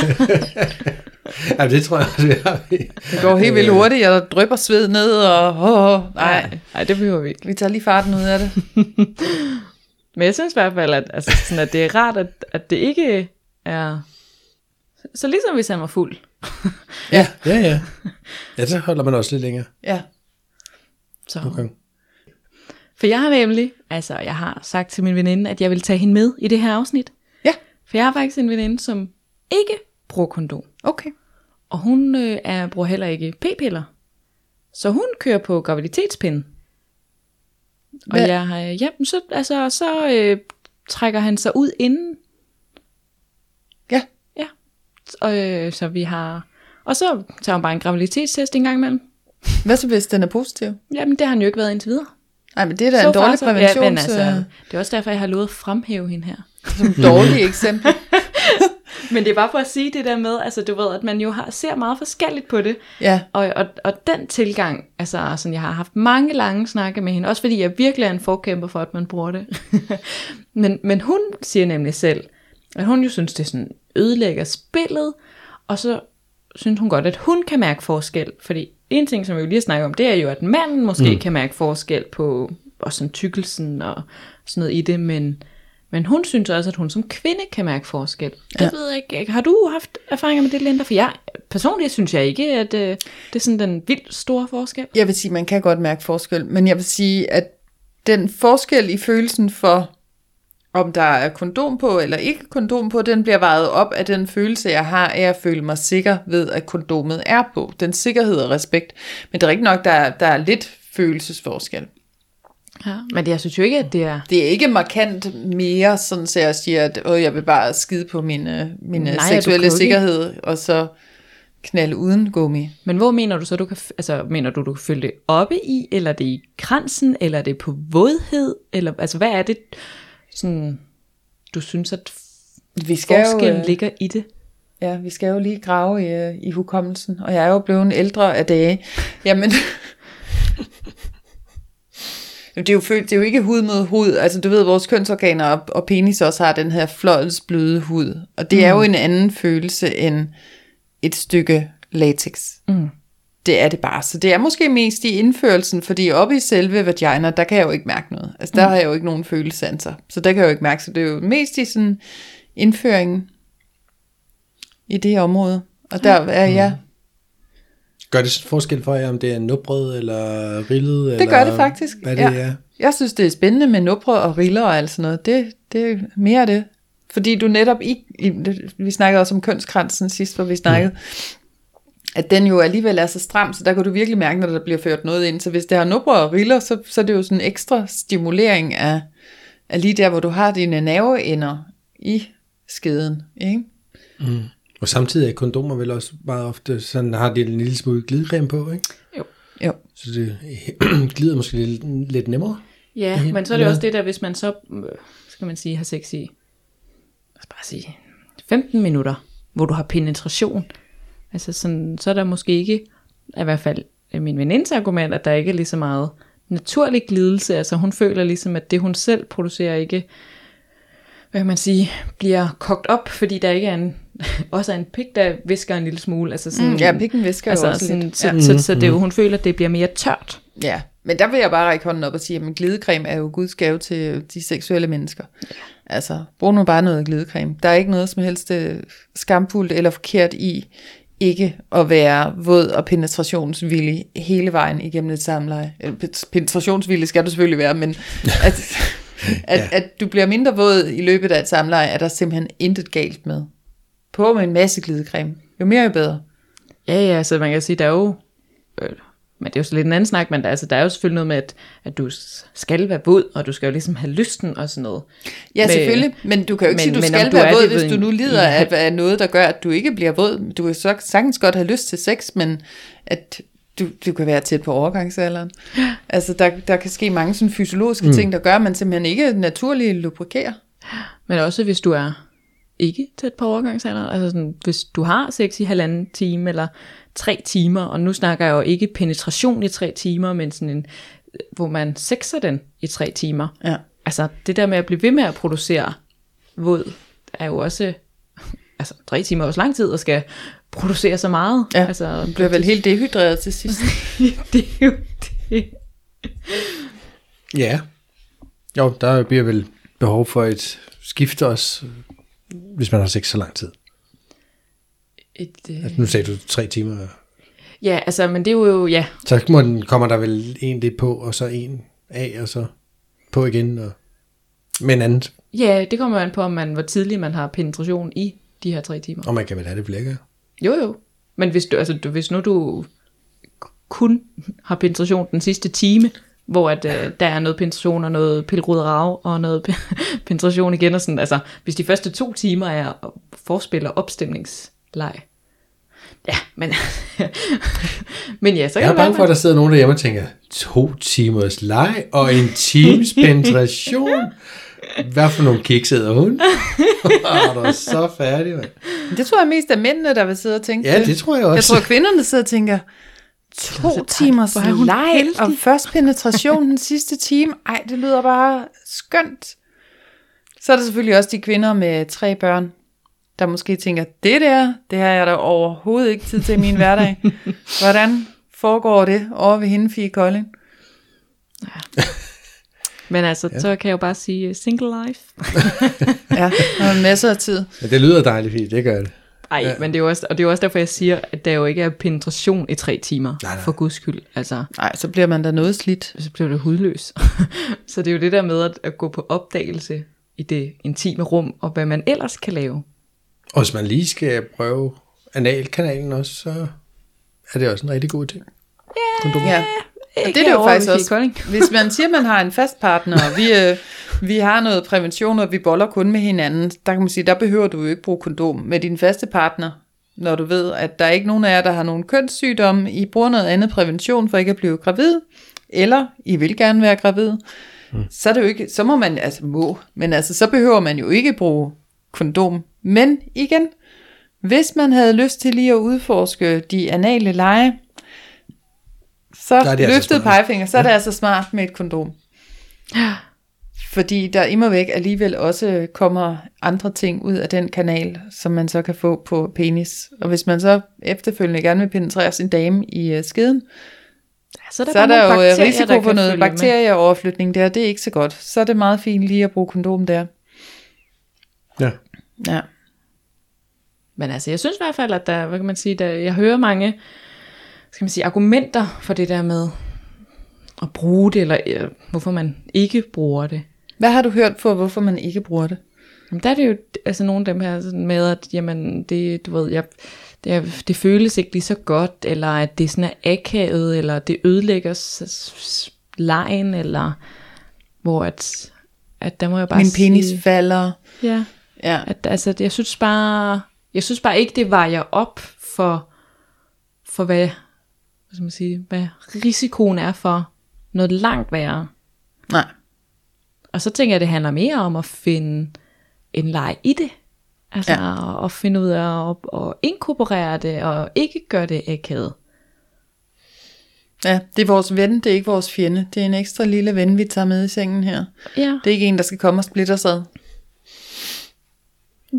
*laughs* ja, det tror jeg også, vi har. Det går helt vildt hurtigt. Jeg drypper sved ned og... Oh, oh, nej, Nej, nej, det behøver vi ikke. vi tager lige farten ud af det. Men jeg synes i hvert fald, at, altså, sådan, at det er rart, at, at det ikke er... Så ligesom hvis han var fuld. Ja. *laughs* Ja, ja. Ja, så holder man også lidt længere. Ja. Så. Okay. For jeg har nemlig, altså jeg har sagt til min veninde, at jeg vil tage hende med i det her afsnit. Ja. For jeg har faktisk en veninde, som ikke bruger kondom. Okay. Og hun øh, er, bruger heller ikke p-piller. Så hun kører på graviditetspinden. Og Hvad- jeg har, ja, så, altså, så øh, trækker han sig ud inden. Ja. Ja. Og, øh, så vi har... Og så tager hun bare en graviditetstest en gang imellem. Hvad så, hvis den er positiv? Jamen, det har han jo ikke været indtil videre. Nej, men det er da Så en dårlig så- præventions... Ja, men altså, det er også derfor, jeg har lovet at fremhæve hende her. som dårlig eksempel. *laughs* Men det er bare for at sige det der med, altså du ved, at man jo har, ser meget forskelligt på det. Ja. Og, og, og den tilgang, altså sådan, jeg har haft mange lange snakke med hende, også fordi jeg virkelig er en forkæmper for, at man bruger det. *laughs* men, men hun siger nemlig selv, at hun jo synes, det sådan ødelægger spillet, og så synes hun godt, at hun kan mærke forskel, fordi en ting, som vi jo lige har snakket om, det er jo, at manden måske mm. kan mærke forskel på og sådan tykkelsen og sådan noget i det, men, men hun synes også, at hun som kvinde kan mærke forskel. Det Ja. ved jeg ikke. Har du haft erfaringer med det, Linda? For jeg, personligt synes jeg ikke, at øh, det er sådan den vildt store forskel. Jeg vil sige, man kan godt mærke forskel, men jeg vil sige, at den forskel i følelsen for, om der er kondom på eller ikke kondom på, den bliver vejet op af den følelse, jeg har af at føle mig sikker ved, at kondomet er på. Den sikkerhed og respekt. Men det er rigtigt nok, der er, der er lidt følelsesforskel. Ja. Men jeg synes jo ikke, at det er... Det er ikke markant mere, sådan så jeg siger, at Åh, jeg vil bare skide på min, øh, min Nej, du seksuelle ikke- sikkerhed, og så knalde uden gummi. Men hvor mener du så, du kan, altså mener du, du kan følge det oppe i, eller er det i kransen, eller er det på vådhed, eller altså hvad er det, sådan, du synes, at Vi skal jo, forskellen øh, ligger i det? Ja, vi skal jo lige grave i, øh, i hukommelsen, og jeg er jo blevet ældre af dage. Jamen, *laughs* det er, jo, det er jo ikke hud mod hud. Altså, du ved, vores kønsorganer og, og penis også har den her fløjelsbløde hud. Og det mm. er jo en anden følelse end et stykke latex. Mm. Det er det bare. Så det er måske mest i indførelsen, fordi oppe i selve vagina, der kan jeg jo ikke mærke noget. Altså, der mm. har jeg jo ikke nogen følesanser. Så der kan jeg jo ikke mærke. Så det er jo mest i sådan indføringen i det område. Og der er jeg... Gør det forskel for jer, om det er nubbrød eller rillet? Det eller gør det faktisk. Hvad det ja. er? Jeg synes, det er spændende med nubre og riller og alt sådan noget. Det, det er mere det. Fordi du netop i, i vi snakkede også om kønskransen sidst, hvor vi snakkede, mm. At den jo alligevel er så stram, så der kan du virkelig mærke, når der bliver ført noget ind. Så hvis det har nubre og riller, så, så er det jo sådan en ekstra stimulering af, af lige der, hvor du har dine nerveender i skeden. Ikke? Og samtidig er kondomer vel også meget ofte, sådan har de en lille smule glidecreme på, ikke? Jo. Så det *clears throat* glider måske lidt, lidt nemmere. Ja, Det- men så er det ja. også det der, hvis man så, øh, skal man sige, har sex i, lad os bare sige, 15 minutter, hvor du har penetration, altså sådan, så er der måske ikke, i hvert fald øh, min venindes argument, at der ikke er lige så meget naturlig glidelse, altså hun føler ligesom, at det hun selv producerer ikke, hvad kan man sige, bliver kogt op, fordi der ikke er en, *laughs* også er en pik, der visker en lille smule, altså sådan, Mm, ja, pikken visker altså jo også sådan, lidt. så, Ja. så, så det er jo, hun føler, at det bliver mere tørt. Ja, men der vil jeg bare række hånden op og sige, at glidecreme er jo Guds gave til de seksuelle mennesker. Altså, brug nu bare noget glidecreme. Der er ikke noget som helst øh, skamfuldt eller forkert i ikke at være våd og penetrationsvillig hele vejen igennem et samleje. Øh, pe- Penetrationsvillig skal du selvfølgelig være, men *laughs* at, at, Ja. at du bliver mindre våd i løbet af et samleje, er der simpelthen intet galt med. På med en masse glidecreme. Jo mere, jo bedre. Ja, ja, så man kan sige, der er jo, øh, men det er jo så lidt en anden snak, men der, altså, der er jo selvfølgelig noget med, at, at du skal være våd, og du skal jo ligesom have lysten og sådan noget. Ja, Med- selvfølgelig, men du kan jo ikke men- sige, du men skal du være våd, hvis du en- nu lider i- af, af noget, der gør, at du ikke bliver våd. Du kan så sagtens godt have lyst til sex, men at du, du kan være tæt på overgangsalderen. Altså, der, der kan ske mange sådan fysiologiske mm. ting, der gør, at man simpelthen ikke naturligt lubrikerer. Men også hvis du er ikke tæt på overgangsalderen, altså sådan, hvis du har sex i halvanden time eller tre timer, og nu snakker jeg jo ikke penetration i tre timer, men sådan en, hvor man sexer den i tre timer. Ja. Altså det der med at blive ved med at producere våd, er jo også, altså tre timer er også lang tid, og skal producere så meget. Ja, altså, Du bliver vel helt dehydreret til sidst. *laughs* det er jo det. Ja. Jo, der bliver vel behov for et skifte også, hvis man har sex så lang tid. Et, øh, Altså, nu sagde du tre timer. ja, altså, men det er jo, ja, Så må den, kommer der vel en lidt på, og så en af, og så på igen. Og... Men andet, ja, det kommer an på, om man, hvor tidligt man har penetration i de her tre timer. og man kan vel have det lækker. Jo, jo. Men hvis, du, altså, du, hvis nu du kun har penetration den sidste time, hvor at, øh, der er noget penetration og noget pillerud rav og noget *laughs* penetration igen og sådan, altså hvis de første to timer er forspil og opstemningsleg. Ja, men, *laughs* men ja, så kan Jeg er bange for, at der sidder nogen derhjemme og tænker, to timers leg og en times *laughs* penetration. hvad for nogle kiks æder hun? Og *laughs* du er så færdig, mand. Det tror jeg mest er mændene, der vil sidde og tænke Ja, det tror jeg også. Jeg tror, kvinderne sidder og tænker, to timers er leg og først penetration den sidste time. Ej, det lyder bare skønt. Så er der selvfølgelig også de kvinder med tre børn, der måske tænker, det der, det har jeg da overhovedet ikke tid til i min hverdag. *laughs* Hvordan foregår det over ved hende, Fie Kolding? Men altså, ja. så kan jeg jo bare sige uh, single life. *laughs* Ja, der er masser af tid. Ja, det lyder dejligt fint, det gør det. Ej, ja. men det er jo også, og det er jo også derfor, jeg siger, at der jo ikke er penetration i tre timer, Nej, nej. for guds skyld. Altså, Nej, så bliver man da noget slidt. så bliver det hudløs. *laughs* så det er jo det der med at, at gå på opdagelse i det intime rum, og hvad man ellers kan lave. Og hvis man lige skal prøve analkanalen også, så er det også en rigtig god ting. Kondom. Ja. Og det er det jo faktisk også. Kolding. *laughs* Hvis man siger, at man har en fast partner, og vi, øh, vi har noget prævention, og vi boller kun med hinanden, der kan man sige, der behøver du jo ikke bruge kondom med din faste partner, når du ved, at der er ikke nogen af jer, der har nogen kønssygdomme, I bruger noget andet prævention for ikke at blive gravid, eller I vil gerne være gravid, mm. så er det jo ikke, så må man, altså må, men altså, så behøver man jo ikke bruge kondom. Men igen, hvis man havde lyst til lige at udforske de anale lege, så Der er det altså pegefinger, så er det altså smart med et kondom. Fordi der immer væk alligevel også kommer andre ting ud af den kanal, som man så kan få på penis. Og hvis man så efterfølgende gerne vil penetrere sin dame i uh, skeden, Så er der, så er der jo øh, risiko der for noget bakterieoverflytning der. Det er ikke så godt. Så er det meget fint lige at bruge kondom der. Ja. Ja. Men altså, jeg synes i hvert fald, at der, hvad kan man sige, der, jeg hører mange, skal man sige, argumenter for det der med at bruge det, eller øh, hvorfor man ikke bruger det. Hvad har du hørt for, hvorfor man ikke bruger det? Jamen, der er det jo altså nogle af dem her sådan med, at jamen, det, du ved, jeg, det, det føles ikke lige så godt, eller at det sådan er akavet, eller det ødelægger lejen, eller hvor at, at der må jeg bare Min penis sige, falder. ja, Ja. at, altså, jeg synes bare, jeg synes bare ikke, det vejer op for, for hvad, hvad skal man sige, hvad risikoen er for noget langt værre. Nej. Og så tænker jeg, det handler mere om at finde en leg i det. Altså Ja. ja. at finde ud af at, at inkorporere det, og ikke gøre det akavet. Ja, det er vores ven, det er ikke vores fjende. Det er en ekstra lille ven, vi tager med i sengen her. Ja, Det er ikke en, der skal komme og splitte os ad.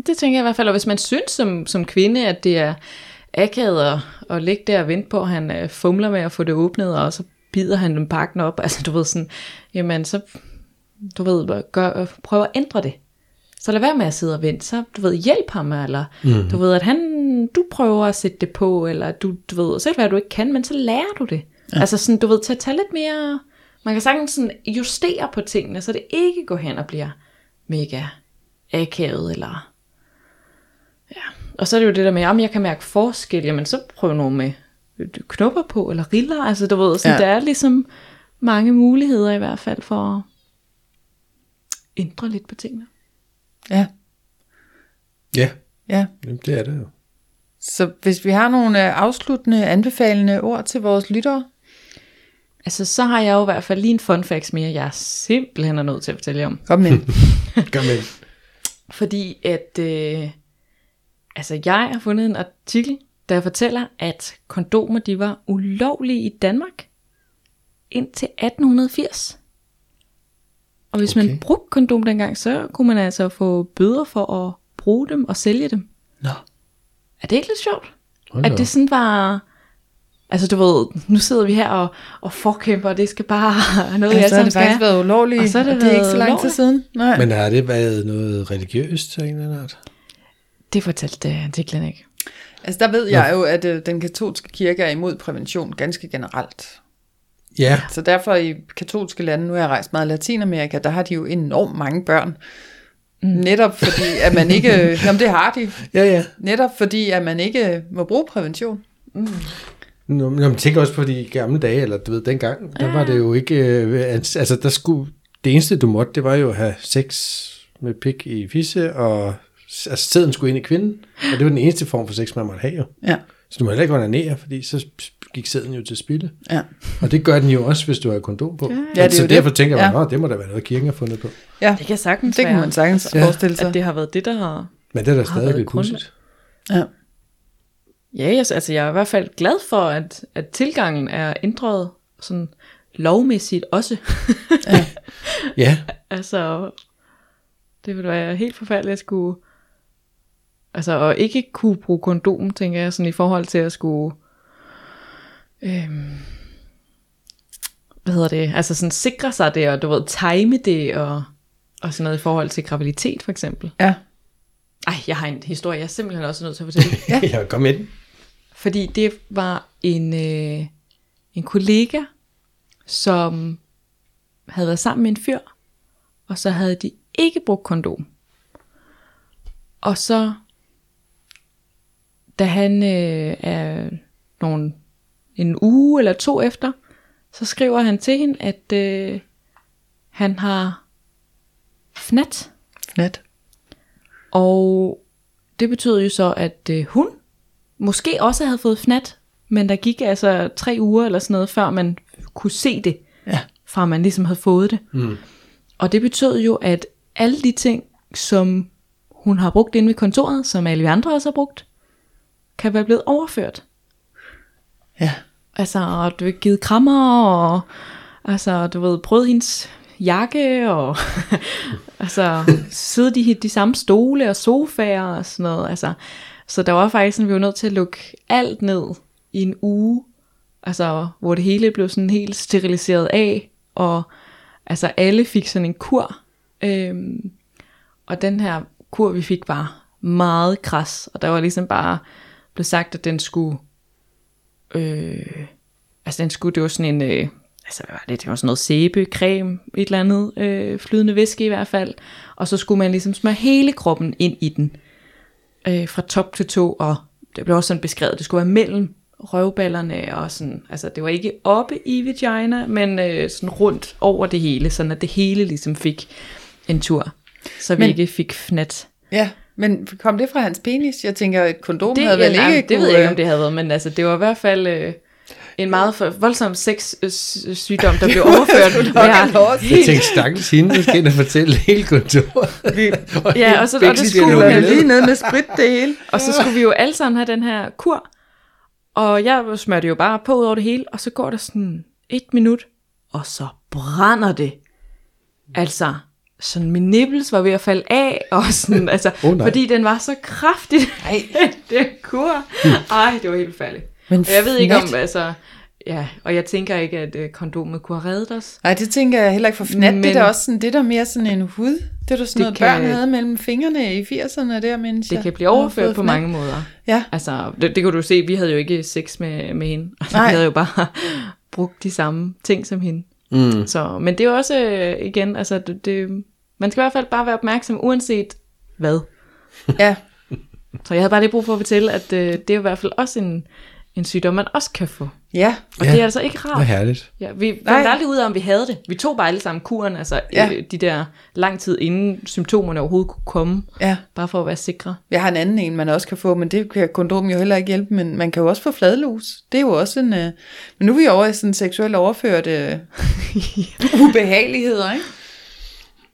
Det tænker jeg i hvert fald. Og hvis man synes som, som kvinde, at det er akavet at, at ligge der og vente på, at han øh, fumler med at få det åbnet, og så bider han den pakken op. *laughs* Altså du ved sådan, jamen så, du ved, gør, prøv at ændre det. Så lad være med at sidde og vente. Så du ved, hjælp ham, eller mm. du ved, at han, du prøver at sætte det på, eller du, du ved, så kan det være, at du ikke kan, men så lærer du det. Ja. Altså sådan, du ved, til at tage lidt mere, man kan sagtens sådan justere på tingene, så det ikke går hen og bliver mega akavet, eller ja. Og så er det jo det der med, om jeg kan mærke forskel, jamen så prøv noget med knopper på, eller riller, altså du ved, så Ja. der er ligesom mange muligheder i hvert fald for at ændre lidt på tingene. Ja, Ja, ja. jamen, det er det jo. Så hvis vi har nogle øh, afsluttende, anbefalende ord til vores lyttere, Altså, så har jeg jo i hvert fald lige en fun fact mere, jeg simpelthen er nødt til at fortælle jer om. kom med. Gør med. Fordi at, øh, altså jeg har fundet en artikel, der fortæller, at kondomer, de var ulovlige i Danmark indtil 1880. Og hvis okay. Man brugte kondom dengang, så kunne man altså få bøder for at bruge dem og sælge dem. Nå. Er det ikke lidt sjovt? Hold At det sådan var... Altså du ved, nu sidder vi her og, og forkæmper, og det skal bare *laughs* noget, Ja, jeg så har det skal. faktisk været ulovligt, Og så har det og det er ikke så lang tid siden. Nej. Men har det været noget religiøst af en eller anden art? Det fortalte uh, artiklen ikke. Altså der ved jeg jo, at øh, den katolske kirke er imod prævention ganske generelt. Ja, Så derfor i katolske lande, nu har jeg rejst meget i Latinamerika, der har de jo enormt mange børn. Mm. Netop fordi, at man ikke, *laughs* jamen det har de, ja, ja. netop fordi, at man ikke må bruge prævention. Nå, men jeg tænker også på de gamle dage, eller du ved, dengang, der var det jo ikke, øh, altså der skulle, det eneste du måtte, det var jo at have sex med pik i fisse, og altså sæden skulle ind i kvinden, og det var den eneste form for sex, man måtte have jo. Ja. Så du må heller ikke onanere, fordi så gik sæden jo til spilde. Ja. Og det gør den jo også, hvis du har kondom på. Ja, det er så jo derfor det. tænker man, Ja. ja. det må da være noget, kirken har fundet på. ja. Det kan sagtens Det kan man sagtens Ja. forestille sig. at det har været det, der har... Men det er da stadig lidt pudsigt. Ja. Ja, jeg, altså jeg er i hvert fald glad for, at, at tilgangen er ændret sådan lovmæssigt også. Ja, *laughs* altså, det ville være helt forfærdeligt at skulle... Altså, at ikke kunne bruge kondom, tænker jeg, sådan i forhold til at skulle... Øhm, hvad hedder det? Altså sådan sikre sig det, og du ved, time det, og, og sådan noget i forhold til graviditet, for eksempel. ja. Ej, jeg har en historie, jeg er simpelthen også nødt til at fortælle. *laughs* ja. ja kom med den. Fordi det var en, øh, en kollega, som havde været sammen med en fyr, og så havde de ikke brugt kondom. Og så, da han øh, er nogle, en uge eller to efter, så skriver han til hende, at øh, han har fnat. Net. Og det betyder jo så, at øh, hun måske også havde fået fnat, men der gik altså tre uger eller sådan noget, før man kunne se det, Ja. fra man ligesom havde fået det. Mm. Og det betød jo, at alle de ting, som hun har brugt inde ved kontoret, som alle vi andre også har brugt, kan være blevet overført. Ja. Altså, du har givet krammer, og altså, du ved, prøvet hendes jakke, og *laughs* altså, sidde i de, de samme stole og sofaer og sådan noget. Altså, så der var faktisk sådan, vi var nødt til at lukke alt ned i en uge, altså, hvor det hele blev sådan helt steriliseret af, og altså, alle fik sådan en kur. Øhm, og den her kur, vi fik, var meget kras, og der var ligesom bare blevet sagt, at den skulle øh, altså den skulle, det var sådan en, øh, altså hvad var det, det var sådan noget sæbe, creme, et eller andet, øh, flydende væske i hvert fald, og så skulle man ligesom smøre hele kroppen ind i den, øh, fra top til tå, og det blev også sådan beskrevet, det skulle være mellem røvballerne, og sådan, altså det var ikke oppe i vagina, men øh, sådan rundt over det hele, sådan at det hele ligesom fik en tur, så vi Men- ikke fik fnat. Ja, men kom det fra hans penis? Jeg tænker, et kondom Det, havde vel ja, ikke det ved kunne, jeg ikke, om øh, det havde været, men altså, det var i hvert fald øh, en meget for, voldsom sexsygdom, der *laughs* blev overført. have lov at Jeg tænkte, stakkels hende, der skal ind og fortælle hele kontoret. Ja, og, så, og, det skulle man lige ned med sprit det hele? og så skulle vi jo alle sammen have den her kur, og jeg smørte jo bare på ud over det hele, og så går der sådan et minut, og så brænder det. Altså, sådan min nipples var ved at falde af, og sådan, *laughs* altså, nej. fordi den var så kraftig, Ej. *laughs* den kur. Ej, det var helt færdigt. Men Og jeg ved ikke om, altså, ja, og jeg tænker ikke, at øh, kondomet kunne have reddet os. Nej, det tænker jeg heller ikke for fnat. Men... Det er også sådan, det er da mere sådan en hud. Det er da sådan Det noget, kan- børn havde mellem fingrene i 80'erne der, mens Det jeg kan blive overført på fnat. mange måder. Ja, Altså, det, det kunne du se, vi havde jo ikke sex med, med hende. *laughs* Altså, Nej. vi havde jo bare brugt de samme ting som hende. Mm. Så, men det er også, øh, igen, altså, det, det, man skal i hvert fald bare være opmærksom, uanset hvad. *laughs* ja. Så jeg havde bare lige brug for at fortælle, at øh, det er i hvert fald også en, en sygdom, man også kan få. Ja, Og Ja. det er altså ikke Hvor rart. herligt. Ja, vi Nej. fandt aldrig ud af, om vi havde det. Vi tog bare alle sammen kuren, altså Ja. øh, de der lang tid inden symptomerne overhovedet kunne komme, ja. bare for at være sikre. Jeg har en anden en, man også kan få, men det kan kondom jo heller ikke hjælpe, men man kan jo også få fladlus. Det er jo også en... Øh... Men nu er vi over i sådan seksuelt overført øh... *laughs* ubehageligheder, ikke?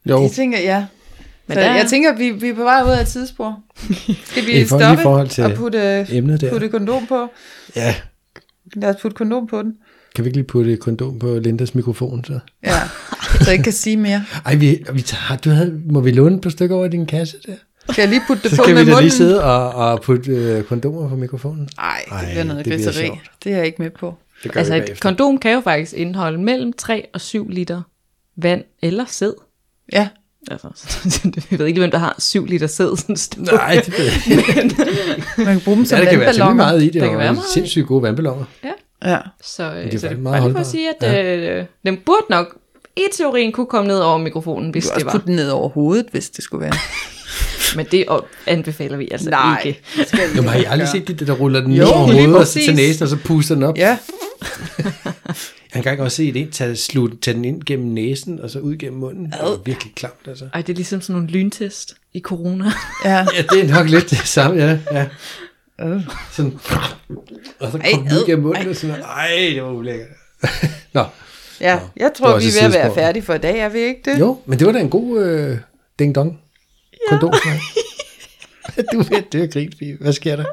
Jo, Det tænker jeg, ja. Men Så der- jeg tænker, at vi, vi er på vej ud af et tidsspor. Skal vi I stoppe forhold til og putte, emnet der. putte kondom på? Ja, Lad os putte kondom på den. kan vi ikke lige putte et kondom på Lindas mikrofon så? Ja, så jeg ikke kan sige mere. Ej, vi, vi tager, du havde, må vi låne et par stykker over i din kasse der? Skal jeg lige putte det Så på skal med vi da munden? lige sidde og, og putte øh, kondomer på mikrofonen. Nej, det bliver noget griseri. Det er jeg ikke med på. Det gør Altså vi et bagefter. kondom kan jo faktisk indeholde mellem 3 og 7 liter vand eller sæd. Ja, Altså, *laughs* jeg ved ikke, hvem der har 7 liter sæd sådan. Nej, det ved jeg ikke. *laughs* man kan bruge dem som Ja, der kan være meget i det, Der kan være meget sindssygt gode vandballoner. Ja. Så, øh, er så det er meget bare lige for at sige, at øh, den burde nok i teorien kunne komme ned over mikrofonen, hvis Du kan det var. putte den ned over hovedet, hvis det skulle være. *laughs* Men det anbefaler vi altså Nej, ikke. det skal Jamen, har I aldrig set det, der, der ruller den ned over hovedet og til næsen, og så puster den op? Ja, Jeg har engang også set en tage, slut, tage den ind gennem næsen, og så ud gennem munden. Det var virkelig klamt, altså. Ej, det er ligesom sådan nogle lyntest i corona. *laughs* ja. Ja, det er nok lidt det samme, ja. ja. Øh. Sådan, og så Ej, kom det ad, igennem munden, og sådan, ej, det var ulækkert. *laughs* Nå, Ja, Nå, jeg det tror, vi er ved at være færdige for i dag, er vi ikke det? jo, men det var da en god øh, ding-dong kondom. *laughs* Ja. du er ved at dø af grin, Fie. Hvad sker der?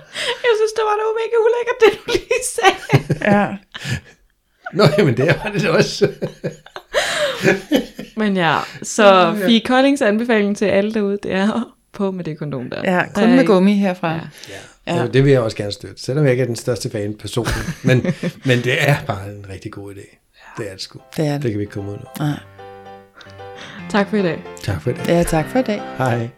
Jeg synes, det var da mega ulækkert, det du lige sagde. Ja. Nå, jamen det var det også. *laughs* Men ja, så Fie Koldings anbefaling til alle derude, det er *laughs* på med det kondom der. ja, Der kun er med gummi herfra. Ja. Ja. Det, det vil jeg også gerne støtte, selvom jeg ikke er den største fan personligt. Men, *laughs* men det er bare en rigtig god idé. Det er det sgu. Det er det. Det kan vi ikke komme ud nu. Nej. Tak for i dag. Tak for det. Ja, tak for i dag. Hej.